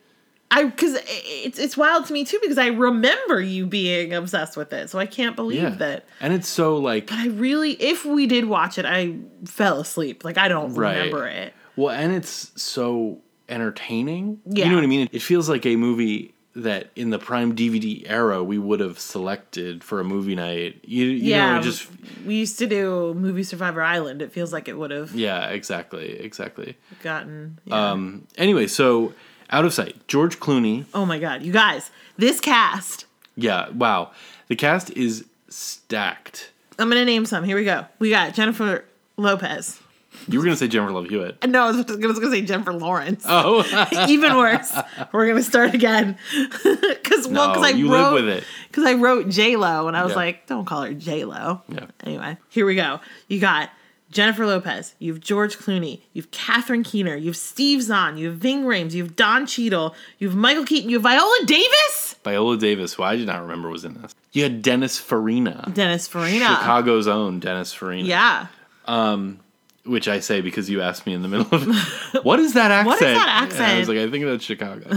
I because it's it's wild to me too because I remember you being obsessed with it, so I can't believe Yeah, that. and it's so like I really, if we did watch it, I fell asleep. Like I don't Right. remember it. well, and it's so entertaining. Yeah. you know what I mean. It feels like a movie that in the prime DVD era we would have selected for a movie night. You, you yeah, know, just we used to do Movie Survivor Island. It feels like it would have yeah, exactly, exactly. gotten. Yeah. Um. Anyway, so out of sight, George Clooney. oh my god, you guys, this cast. Yeah. Wow. The cast is stacked. I'm gonna name some. Here we go. We got Jennifer Lopez. You were gonna say Jennifer Love Hewitt. No, I was gonna say Jennifer Lawrence. Oh, [LAUGHS] Even worse. We're gonna start again [LAUGHS] because well, because No, I you live wrote with it. because I wrote J Lo and I was Yeah. like, don't call her J Lo. Yeah. Anyway, here we go. You got Jennifer Lopez. You have George Clooney. You have Catherine Keener. You have Steve Zahn. You have Ving Rhames. You have Don Cheadle. You have Michael Keaton. You have Viola Davis. Viola Davis, who I did not remember was in this. You had Dennis Farina, Dennis Farina. Chicago's own Dennis Farina. Yeah. Um, Which I say because you asked me in the middle of [LAUGHS] what is that accent? What is that And I was like, I think that's Chicago.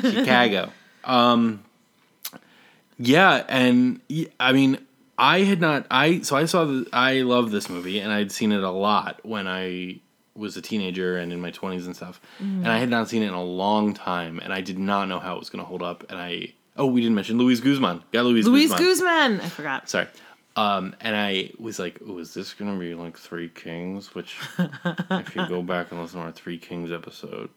Chicago. [LAUGHS] Um, yeah, and I mean, I had not. I so I saw the. I love this movie, and I'd seen it a lot when I was a teenager and in my twenties and stuff. And I had not seen it in a long time, and I did not know how it was going to hold up. And I oh, we didn't mention Luis Guzman. Got Luis. Luis Guzman. Guzman. I forgot. Sorry. Um, and I was like, "Oh, is this gonna be like Three Kings?" Which, if you go back and listen to our Three Kings episode,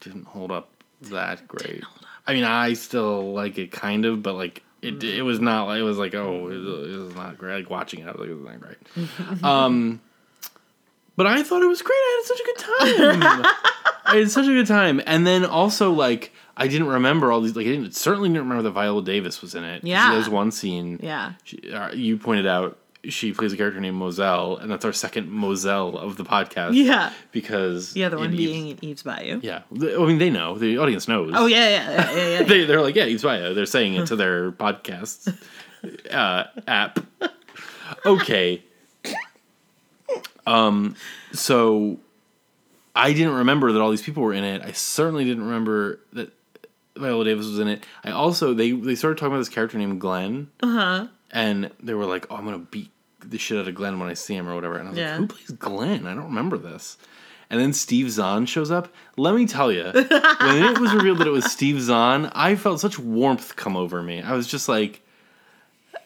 didn't hold up that great. I mean, I still like it kind of, but like it, it was not. like It was like, oh, it was, it was not great. Like watching it, I was like, it was not great. [LAUGHS] um, but I thought it was great. I had such a good time. I had such a good time, and then also like. I didn't remember all these. Like, I didn't, certainly didn't remember that Viola Davis was in it Yeah. there's one scene. Yeah. She, uh, you pointed out she plays a character named Moselle, and that's our second Moselle of the podcast. Yeah. because yeah, The one in Eve's- being in Eve's Bayou. yeah. I mean, they know the audience knows. Oh yeah, yeah, yeah, yeah. yeah. [LAUGHS] they they're like yeah, Eve's Bayou. They're saying it to their [LAUGHS] podcast uh, app. Okay. Um. So, I didn't remember that all these people were in it. I certainly didn't remember that Viola Davis was in it. I also they they started talking about this character named Glenn. Uh huh. and they were like, "Oh, I'm gonna beat the shit out of Glenn when I see him or whatever." And I was Yeah. like, "Who plays Glenn? I don't remember this." And then Steve Zahn shows up. Let me tell you, [LAUGHS] when it was revealed that it was Steve Zahn, I felt such warmth come over me. I was just like,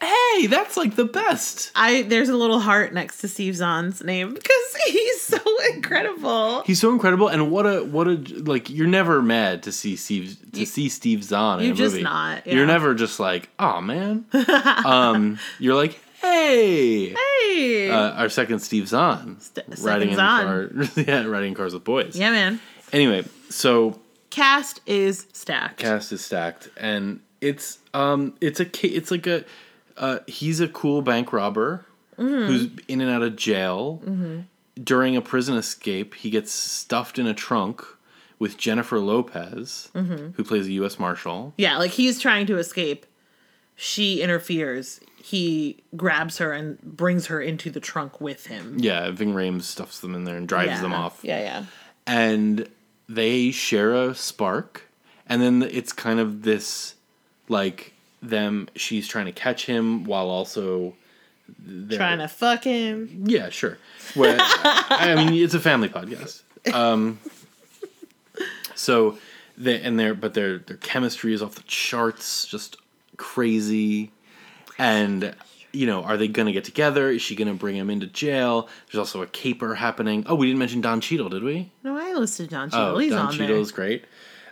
"Hey, that's like the best." I there's a little heart next to Steve Zahn's name because [LAUGHS] he's so incredible. He's so incredible, and what a what a like. You're never mad to see Steve to You- see Steve Zahn in you're a just movie. not, yeah. You're never just like, "Oh man." [LAUGHS] um, you're like, "Hey." Hey. uh, our second Steve Zahn St- riding in car, [LAUGHS] yeah, riding cars with boys. yeah, man. Anyway, so Cast is stacked. cast is stacked, and it's um, it's a it's like a uh, he's a cool bank robber Mm-hmm. who's in and out of jail. During a prison escape, he gets stuffed in a trunk with Jennifer Lopez, Mm-hmm. who plays a U.S. Marshal. Yeah, like he's trying to escape. She interferes. He grabs her and brings her into the trunk with him. Yeah, Ving Rhames stuffs them in there and drives yeah. them off. Yeah, yeah. and they share a spark and then it's kind of this like them she's trying to catch him while also Trying to fuck him. yeah sure Where, i mean it's a family podcast um So they and their but their their chemistry is off the charts, just crazy. And you know, are they gonna get together? Is she gonna bring him into jail? There's also a caper happening. Oh, we didn't mention Don Cheadle, did we? No, I listed Don Cheadle. Oh, He's Don on Cheadle is great.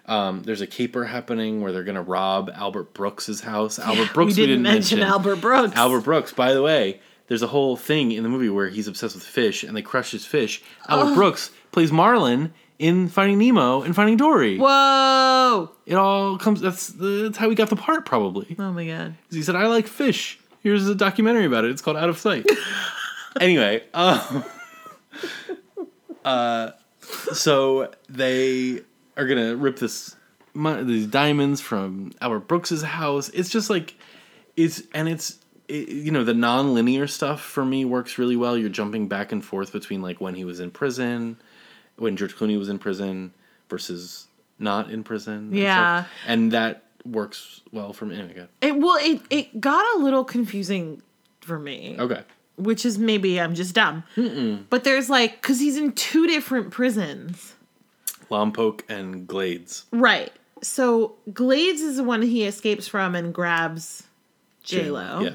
Um, there's a caper happening where they're gonna rob Albert Brooks's house. Albert Brooks, we didn't, mention, Albert Brooks. Albert Brooks, by the way, there's a whole thing in the movie where he's obsessed with fish and they crush his fish. Albert Brooks plays Marlin in Finding Nemo and Finding Dory. Whoa! It all comes. That's that's how he got the part, probably. Oh my god. He said, "I like fish." Here's a documentary about it. It's called Out of Sight. [LAUGHS] anyway, um, uh, so they are gonna rip this these diamonds from Albert Brooks's house. It's just like it's and it's it, you know the non-linear stuff for me works really well. You're jumping back and forth between like when he was in prison, when George Clooney was in prison versus not in prison. Yeah. and that works well for me. Anyway. It well, it it got a little confusing for me, Okay. which is maybe I'm just dumb. But there's like, because he's in two different prisons, Lompoc and Glades. right? So Glades is the one he escapes from and grabs J Lo. Yeah.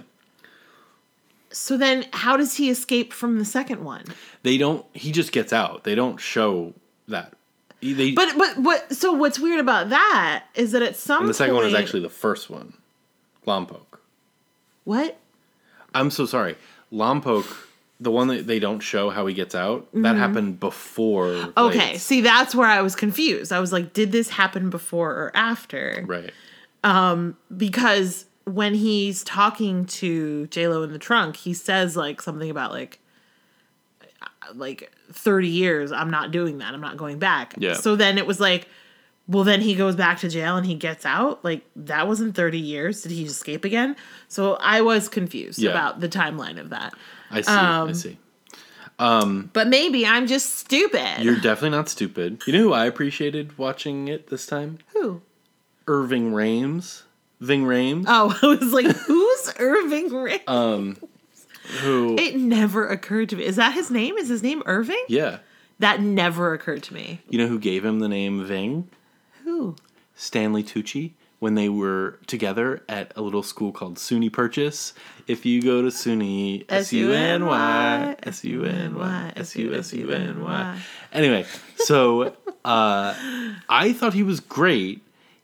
So then, how does he escape from the second one? They don't. He just gets out. They don't show that. He- They. But but what? So what's weird about that is that at some and the second one is actually the first one. Lompoc. what? I'm so sorry. Lompoc, the one that they don't show how he gets out, that happened before. Mm-hmm. Okay, see that's where I was confused. I was like, did this happen before or after? Right. Um, because when he's talking to J Lo in the trunk, he says like something about like like thirty years. I'm not doing that. I'm not going back. Yeah. So then it was like, well, then he goes back to jail and he gets out. Like that wasn't thirty years. Did he escape again? So I was confused Yeah. about the timeline of that. I see. I um, see. Um, but maybe I'm just stupid. You're definitely not stupid. You know who I appreciated watching it this time? who? Irving Rhames. Ving Rhames. Oh, [LAUGHS] I was like, who's Irving Ray? Um, who? it never occurred to me. Is that his name? Is his name Irving? yeah. That never occurred to me. You know who gave him the name Ving? Who? Stanley Tucci when they were together at a little school called SUNY Purchase. If you go to SUNY, S U N Y, S U N Y, S U S U N Y. Anyway, so uh, I thought he was great.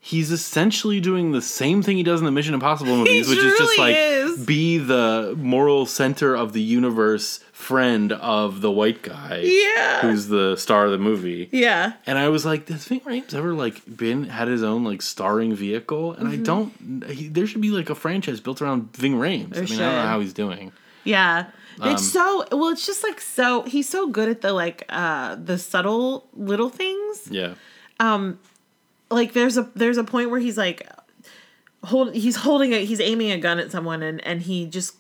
He's essentially doing the same thing he does in the Mission Impossible movies, which is just like is. be the moral center of the universe friend of the white guy Yeah. who's the star of the movie. Yeah. And I was like, has Ving Rhames ever like been had his own like starring vehicle? And Mm-hmm. I don't. He, there should be like a franchise built around Ving Rhames. I mean, I don't know how he's doing. Yeah. Um, It's so well, it's just like so he's so good at the like uh the subtle little things. Yeah, Like there's a there's a point where he's like hold he's holding a he's aiming a gun at someone and and he just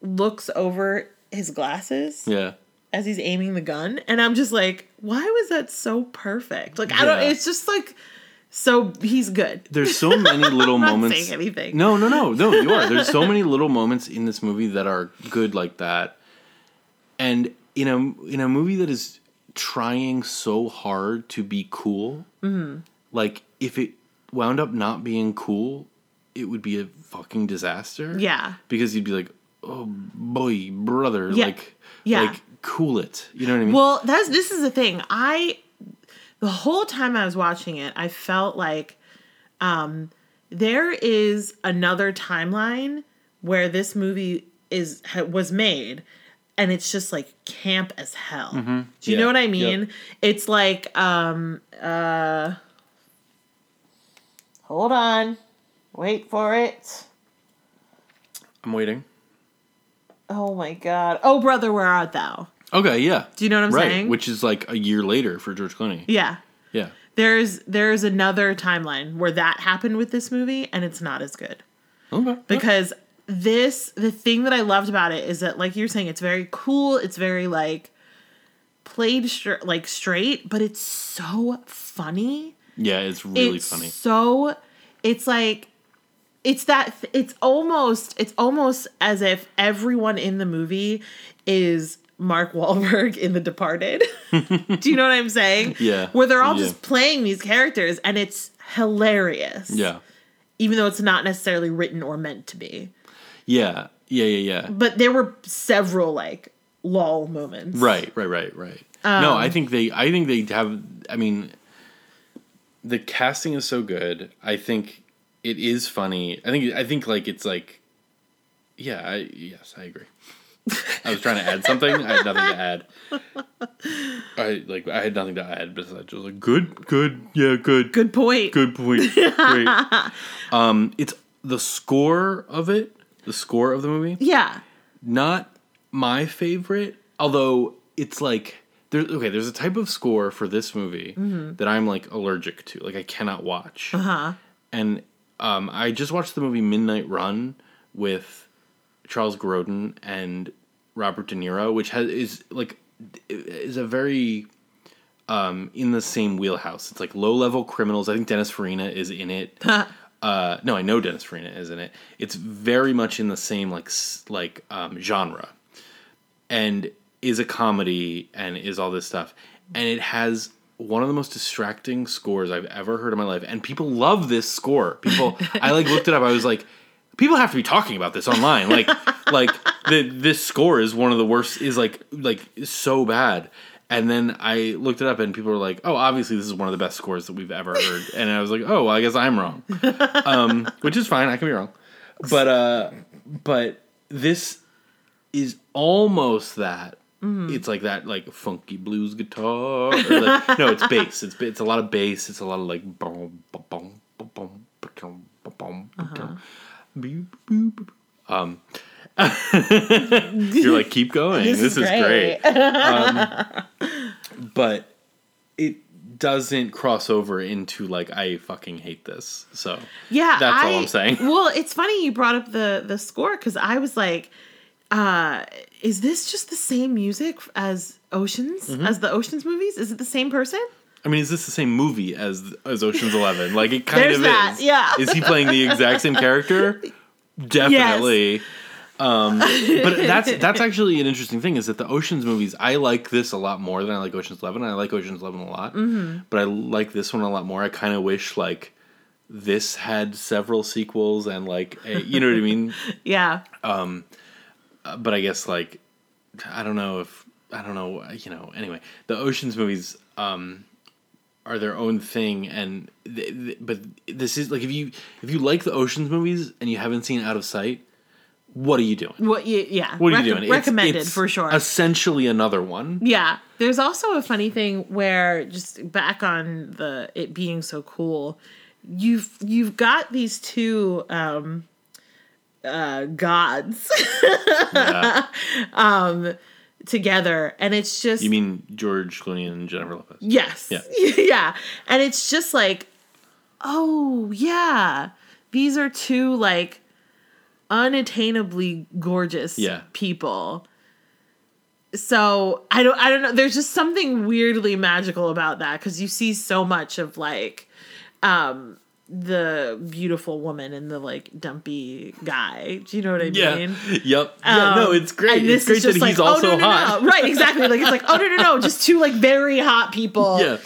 looks over his glasses yeah. as he's aiming the gun and I'm just like why was that so perfect? Like I don't it's just like so he's good. There's so many [LAUGHS] little I'm not moments. saying anything. No, no, no, no. You are. There's so many little moments in this movie that are good like that, and in a in a movie that is trying so hard to be cool. Mm-hmm. Like if it wound up not being cool, it would be a fucking disaster. Yeah. because you'd be like, oh boy, brother, Yeah. like, Yeah. like cool it. You know what I mean? Well, that's this is the thing. I the whole time I was watching it, I felt like um there is another timeline where this movie is ha- was made and it's just like camp as hell. Do you Mm-hmm. Yeah. know what I Yep. mean? It's like um uh Hold on. Wait for it. I'm waiting. Oh my god. Oh brother, where art thou? Okay, yeah. Do you know what I'm right, saying? which is like a year later for George Clooney. Yeah. Yeah. there's there's another timeline where that happened with this movie and it's not as good Okay. because this the thing that i loved about it is that like you're saying it's very cool it's very like played like straight but it's so funny yeah, it's really it's funny. so it's like it's that it's almost it's almost as if everyone in the movie is Mark Wahlberg in The Departed. [LAUGHS] Do you know what I'm saying? Yeah. Where they're all Yeah. just playing these characters and it's hilarious. Yeah. Even though it's not necessarily written or meant to be. Yeah. Yeah. Yeah. Yeah. But there were several like lol moments. Right, right, right, right. Um, no, I think they I think they have I mean the casting is so good. I think it is funny. I think I think like it's like yeah, I yes, I agree. I was trying to add something. I had nothing to add. [LAUGHS] I like I had nothing to add besides just like good, good, yeah, good, Good point. good point. Great. [LAUGHS] um it's the score of it, the score of the movie Yeah. not my favorite although it's like there's okay there's a type of score for this movie that i'm like allergic to like i cannot watch. Uh-huh. and um, i just watched the movie midnight run with charles grodin and robert de niro which has is like is a very um, in the same wheelhouse. It's like low level criminals. I think dennis farina is in it. [LAUGHS] Uh, no, I know Dennis Farina is in it. It's very much in the same like like um, genre, and is a comedy and is all this stuff, and it has one of the most distracting scores I've ever heard in my life, and people love this score. People, [LAUGHS] I like looked it up. I was like, people have to be talking about this online. Like, [LAUGHS] like the this score is one of the worst. Is like like so bad. And then I looked it up, and people were like, "Oh, obviously this is one of the best scores that we've ever heard." And I was like, "Oh, well, I guess I'm wrong," [LAUGHS] um, which is fine. I can be wrong, but uh, but this is almost that. Mm-hmm. It's like that, like funky blues guitar. Like, no, it's bass. It's it's a lot of bass. It's a lot of like boom, boom, boom, boom, boom, boom, boom, boom. Um, you're like, keep going. this, this, is great. Great. Um, but it doesn't cross over into like I fucking hate this. So yeah, that's I, all I'm saying. Well, it's funny you brought up the the score because I was like, uh, "Is this just the same music as Oceans Mm-hmm. as the Oceans movies? Is it the same person?" I mean, is this the same movie as as Ocean's Eleven? Like it kind There's of that, is. yeah. Is he playing the exact same character? [LAUGHS] Definitely. Um, but [LAUGHS] that's that's actually an interesting thing is that the Ocean's movies I like this a lot more than I like Ocean's Eleven. I like Ocean's Eleven a lot, Mm-hmm. but I like this one a lot more. I kind of wish like this had several sequels and like a, you know what I mean. [LAUGHS] Yeah, Uh, but I guess like I don't know if I don't know you know anyway the Ocean's movies um are their own thing and th- th- but this is like if you if you like the Ocean's movies and you haven't seen Out of Sight what are you doing what? You, yeah, what are Recom- you doing It's- Recommended it's for sure. essentially another one Yeah. There's also a funny thing where just back on the it being so cool, you've you've got these two um uh gods Yeah. [LAUGHS] together and it's just you mean George Clooney and Jennifer Lopez yes. Yeah. [LAUGHS] yeah. And it's just like oh yeah. These are two like unattainably gorgeous Yeah. people. So I don't I don't know. There's just something weirdly magical about that because you see so much of like um the beautiful woman and the like dumpy guy. Do you know what I yeah mean? yep yeah no Um, it's great and it's this is great that just he's like, also oh, no, no, hot No. Right, exactly. Like it's like, oh no, no, no, just two like very hot people yeah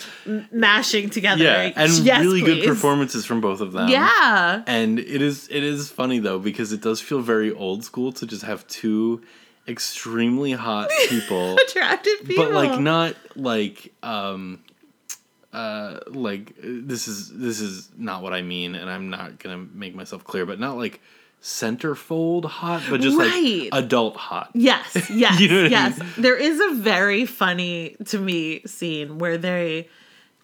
mashing together. yeah Like, and yes, really good performances from both of them Yeah. and it is it is funny though because it does feel very old school to just have two extremely hot people [LAUGHS] Attractive people. but like not like um uh like this is this is not what i mean and i'm not gonna make myself clear but not like centerfold hot but just Right. like adult hot Yes, [LAUGHS] yes, You know what I yes. mean? There is a very funny to me scene where they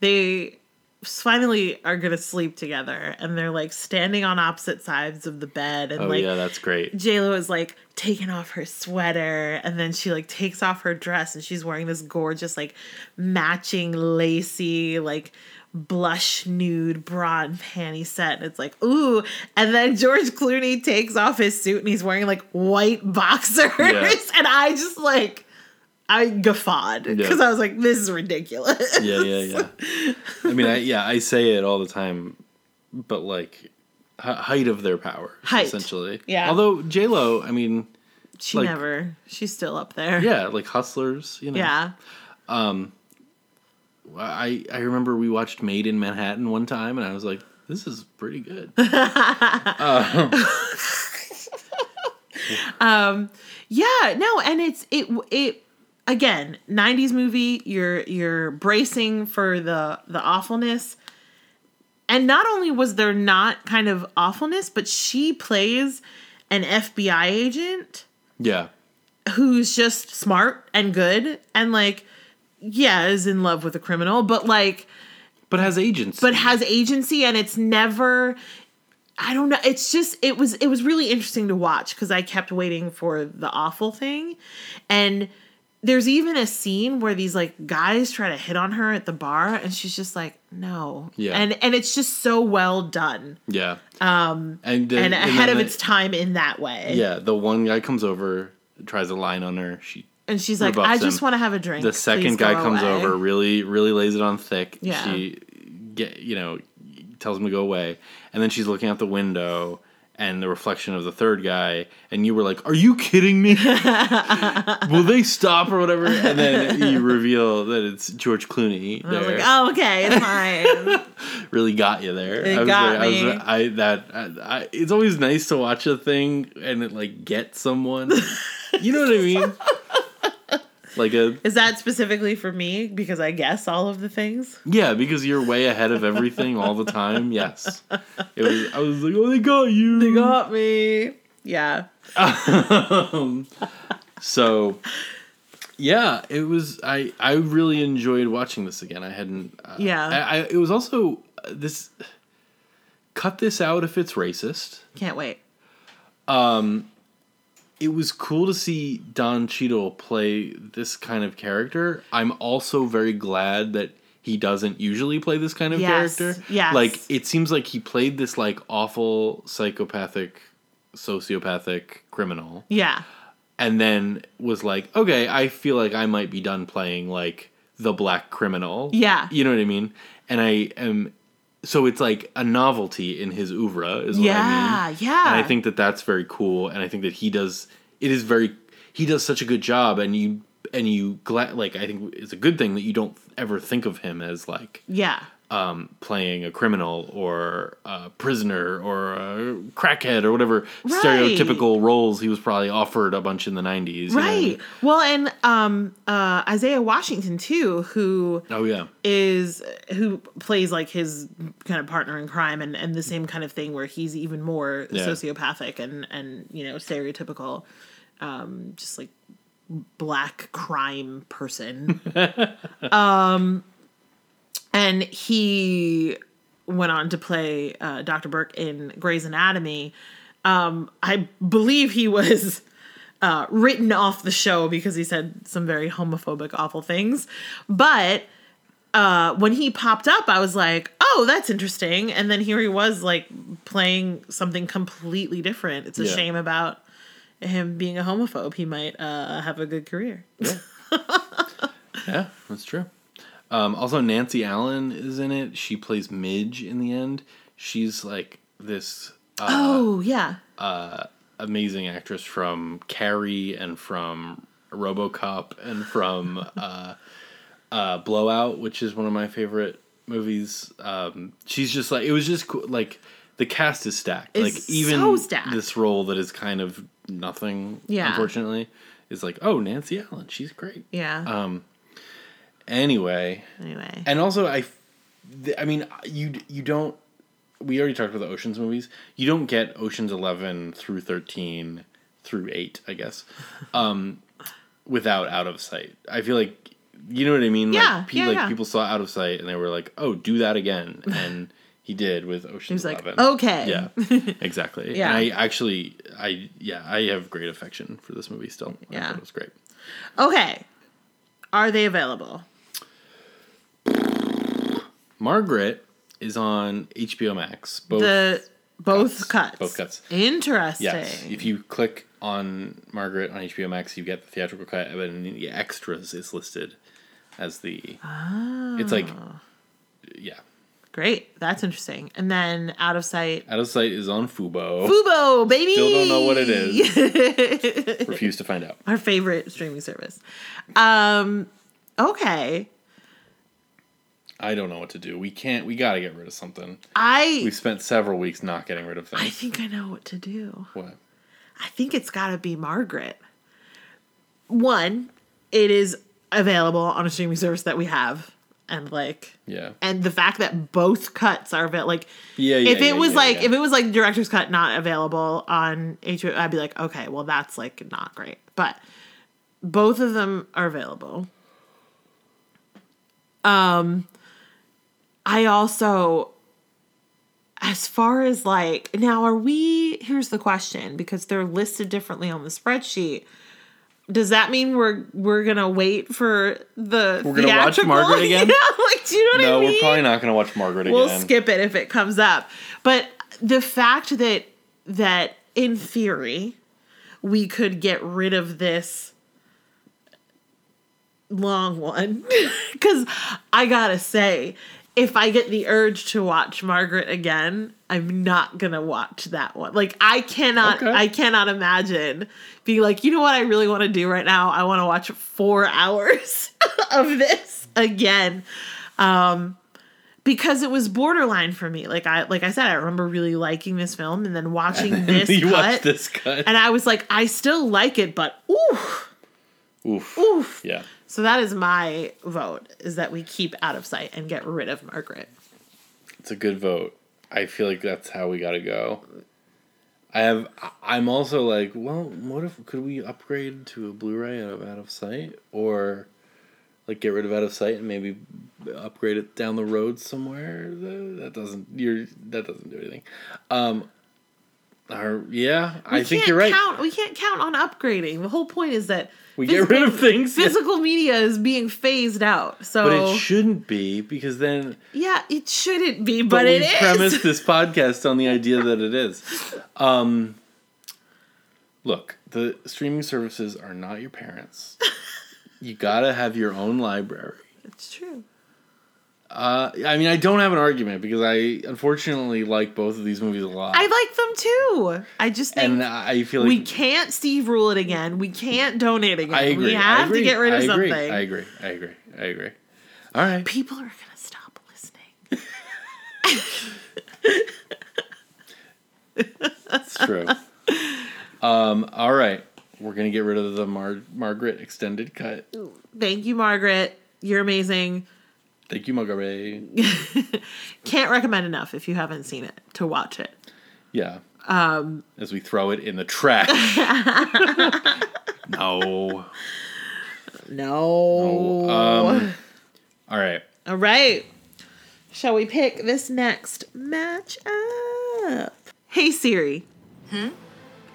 they finally are gonna sleep together and they're like standing on opposite sides of the bed and oh like yeah that's great JLo is like taking off her sweater and then she like takes off her dress and she's wearing this gorgeous like matching lacy like blush nude bra and panty set and it's like ooh and then George Clooney takes off his suit and he's wearing like white boxers Yeah. [LAUGHS] and I just like I guffawed because Yeah. I was like this is ridiculous yeah yeah yeah i mean I, yeah i say it all the time but like h- height of their power Height. essentially Yeah. although j-lo i mean She Like- never. She's still up there. Yeah, like Hustlers. You know. Yeah. Um, I I remember we watched Maid in Manhattan one time, and I was like, this is pretty good. [LAUGHS] Um, Yeah, no, and it's it it again, 90s movie, you're you're bracing for the the awfulness. And not only was there not kind of awfulness, but she plays an FBI agent yeah. who's just smart and good and like yeah, is in love with a criminal, but like But has agents. but has agency and it's never I don't know. It's just it was it was really interesting to watch because I kept waiting for the awful thing. And there's even a scene where these like guys try to hit on her at the bar and she's just like, no. Yeah. And and it's just so well done. yeah. Um. And And ahead then of its time in that way. Yeah, the one guy comes over, tries a line on her. She And she's like, I just him. want to have a drink. the second guy comes away." over, really, really lays it on thick. Yeah. She get you know tells him to go away, and then she's looking out the window. And the reflection of the third guy, and you were like, "Are you kidding me? [LAUGHS] Will they stop or whatever?" And then you [LAUGHS] reveal that it's George Clooney. I was like, oh, okay, it's fine. [LAUGHS] really got you there. It I was got like- I was- me. I, that I, I, it's always nice to watch a thing and it like get someone. you know what I mean? Like a Is that specifically for me because I guess all of the things? yeah, because you're way ahead of everything all the time. Yes, it was. I was like, oh, they got you. They got me. Yeah. So, yeah, it was. I I really enjoyed watching this again. I hadn't. Uh, Yeah. I, I it was also uh, this. Cut this out if it's racist. Can't wait. It was cool to see Don Cheadle play this kind of character. I'm also very glad that he doesn't usually play this kind of Yes, character. yes. Like it seems like he played this like awful psychopathic sociopathic criminal Yeah. and then was like, "Okay, I feel like I might be done playing like the black criminal." Yeah. You know what I mean? And I am so it's like a novelty in his oeuvre is what I mean. Yeah. Yeah. And I think that that's very cool, and I think that he does. It is very. He does such a good job, and you and you glad like I think it's a good thing that you don't ever think of him as like Yeah. Um, playing a criminal or a prisoner or a crackhead or whatever Right. stereotypical roles he was probably offered a bunch in the nineties. Right. Well, and um uh Isaiah Washington too, who Oh yeah. is who plays like his kind of partner in crime and and the same kind of thing where he's even more Yeah. sociopathic and and you know stereotypical um just like black crime person [LAUGHS] um and he went on to play uh, Dr. Burke in Grey's Anatomy um I believe he was uh, written off the show because he said some very homophobic, awful things. But uh, when he popped up, I was like, oh, that's interesting. And then here he was, like, playing something completely different. It's a Yeah. shame about him being a homophobe. He might uh, have a good career. Yeah, [LAUGHS] that's true. Um, also, Nancy Allen is in it. She plays Midge in the end. She's like this uh, oh, yeah. amazing actress from Carrie and from RoboCop and from uh, [LAUGHS] uh, Blow Out, which is one of my favorite movies. Um, she's just like it was just cool. Like the cast is stacked. It's like even so stacked. this role that is kind of nothing. Yeah. unfortunately, is like oh Nancy Allen, she's great. Yeah. Um. Anyway, anyway. and also I, I mean you you don't. We already talked about the Ocean's movies. You don't get Ocean's Eleven through thirteen through eight, I guess, [LAUGHS] um, without Out of Sight. I feel like you know what I mean. Yeah, like, pe- yeah, like yeah. people saw Out of Sight and they were like, "Oh, do that again," [LAUGHS] and he did with Ocean's he was like, okay. Yeah, [LAUGHS] exactly. Yeah. And I actually, I yeah, I have great affection for this movie still. I Yeah. thought it was great. Okay. Are they available? Margaret is on HBO Max. Both the both cuts. cuts. Both cuts. Interesting. Yes. If you click on Margaret on HBO Max, you get the theatrical cut, and then the extras is listed as the. It's like, Ah. yeah, Great. That's interesting. And then Out of Sight. Out of Sight is on Fubo. Fubo, baby. Still don't know what it is. [LAUGHS] Refuse to find out. Our favorite streaming service. Um, okay. I don't know what to do. We can't. We got to get rid of something. I We've spent several weeks not getting rid of things. I think I know what to do. What? I think it's got to be Margaret. One, it is available on a streaming service that we have, and like, Yeah. and the fact that both cuts are available, like, Yeah. yeah if it yeah, was yeah, like if it was like director's cut not available on HBO, I'd be like, okay, well that's like not great. But both of them are available. Um I also as far as like now are we here's the question because they're listed differently on the spreadsheet. Does that mean we're we're gonna wait for the We're gonna watch? Margaret [LAUGHS] again? Yeah, like do you know what no, I mean? we're probably not to watch Margaret again. we'll skip it if it comes up. But the fact that that in theory we could get rid of this long one [LAUGHS] cuz I got to say if I get the urge to watch Margaret again, I'm not to watch that one. Like I cannot Okay. I cannot imagine being like, "You know what I really want to do right now? I want to watch 4 [LAUGHS] hours of this again." Um because it was borderline for me. Like I like I said, I remember really liking this film and then watching [LAUGHS] this you cut, watched this cut. and I was like, I still like it, but oof, Oof. oof. Yeah. So that is my vote: is that we keep out of sight and get rid of Margaret. It's a good vote. I feel like that's how we got to go. I have. I'm also like, well, what if could we upgrade to a Blu-ray out of Out of Sight, or like get rid of Out of Sight and maybe upgrade it down the road somewhere? That doesn't. You're that doesn't do anything. Um. Or, yeah, I think you're right. Count, we can't count on upgrading. The whole point is that We get rid of things, yeah. Physical media is being phased out. So but it shouldn't be because then yeah, it shouldn't be, but, but, we it is. premised this [LAUGHS] podcast on the idea that it is. Um, look, the streaming services are not your parents. [LAUGHS] you gotta have your own library. It's true. Uh, I mean, I don't have an argument because I unfortunately like both of these movies a lot, I like them too. I just think and I feel like we can't Steve rule it again. We can't donate again. I agree. We have agree, to get rid of I agree, something. I agree. I agree. I agree. All right. People are gonna stop listening. [LAUGHS] That's true. um, all right. We're gonna get rid of the Mar- Margaret extended cut. Thank you, Margaret. You're amazing. Thank you, Margaret. [LAUGHS] Can't recommend enough if you haven't seen it to watch it. Yeah. Um, As we throw it in the trash. [LAUGHS] no. No. Um, all right. All right. Shall we pick this next match up? Hey Siri. Hmm?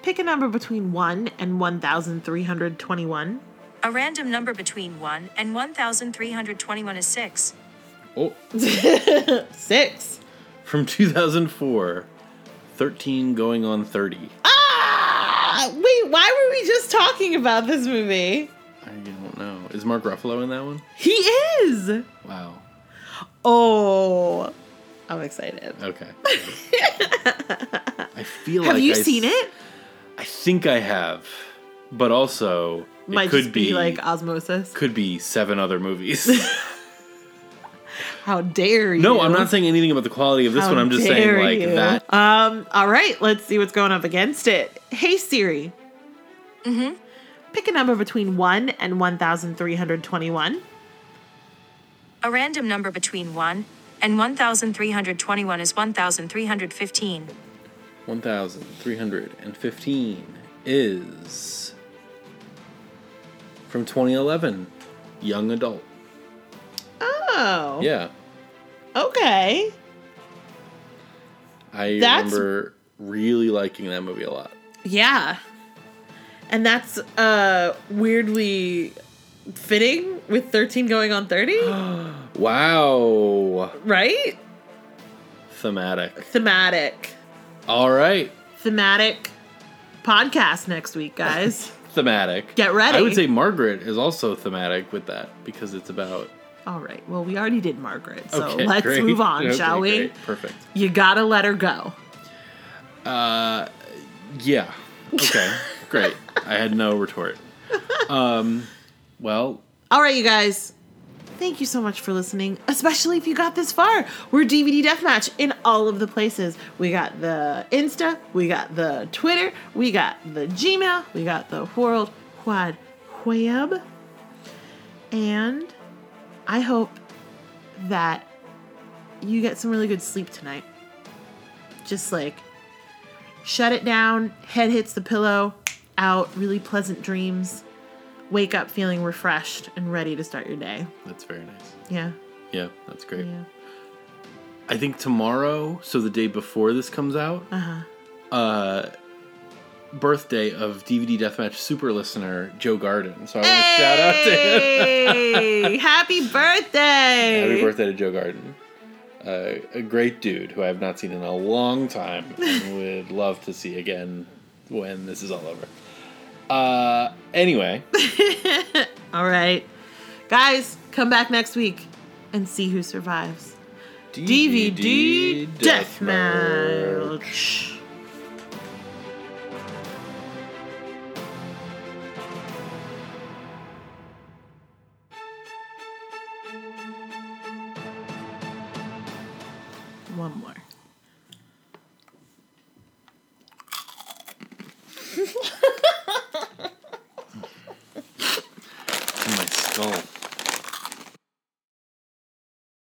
Pick a number between 1 and 1321. A random number between 1 and 1,321 is 6. Oh, [LAUGHS] 6. from 2004, 13 going on 30. Ah! Wait, why were we just talking about this movie? I don't know. Is Mark Ruffalo in that one? He is. Wow. Oh. I'm excited. Okay. [LAUGHS] I feel Have like you I seen s- it? I think I have, but also it Might could just be, be like osmosis. could be seven other movies. [LAUGHS] How dare you? no, I'm not saying anything about the quality of this How one. I'm just saying dare like you. that. Um. All right. Let's see what's going up against it. Hey Siri. Mm-hmm. Pick a number between one and one thousand three hundred twenty-one. A random number between 1 and 1,321 is 1,315. 1,315 is from 2011, young adult. Oh. Yeah, Okay. I That's- remember really liking that movie a lot. Yeah. And that's uh weirdly fitting with thirteen going on thirty, [GASPS] Wow, right? thematic. Thematic. All right, Thematic podcast next week, guys. [LAUGHS] thematic. Get ready. I would say Margaret is also thematic with that because it's about All right. Well, we already did Margaret, so Okay, let's great. move on, Okay, shall we? great. Perfect. You gotta let her go. Uh, Yeah. Okay. [LAUGHS] Great. I had no retort. Um, well, All right, you guys. Thank you so much for listening, especially if you got this far. We're DVD Deathmatch in all of the places. We got the Insta, we got the Twitter, we got the Gmail, we got the World Wide Web. And I hope that you get some really good sleep tonight. Just like shut it down, head hits the pillow, out, really pleasant dreams wake up feeling refreshed and ready to start your day. that's very nice. Yeah. Yeah, that's great. Yeah. I think tomorrow, so the day before this comes out, uh-huh. Birthday of DVD Deathmatch super listener Joe Garden. So I want to shout out to him. [LAUGHS] Happy birthday! Happy birthday to Joe Garden. Uh, a great dude who I have not seen in a long time and would [LAUGHS] love to see again when this is all over. Uh, anyway, [LAUGHS] All right. Guys, come back next week and see who survives. DVD Deathmatch. One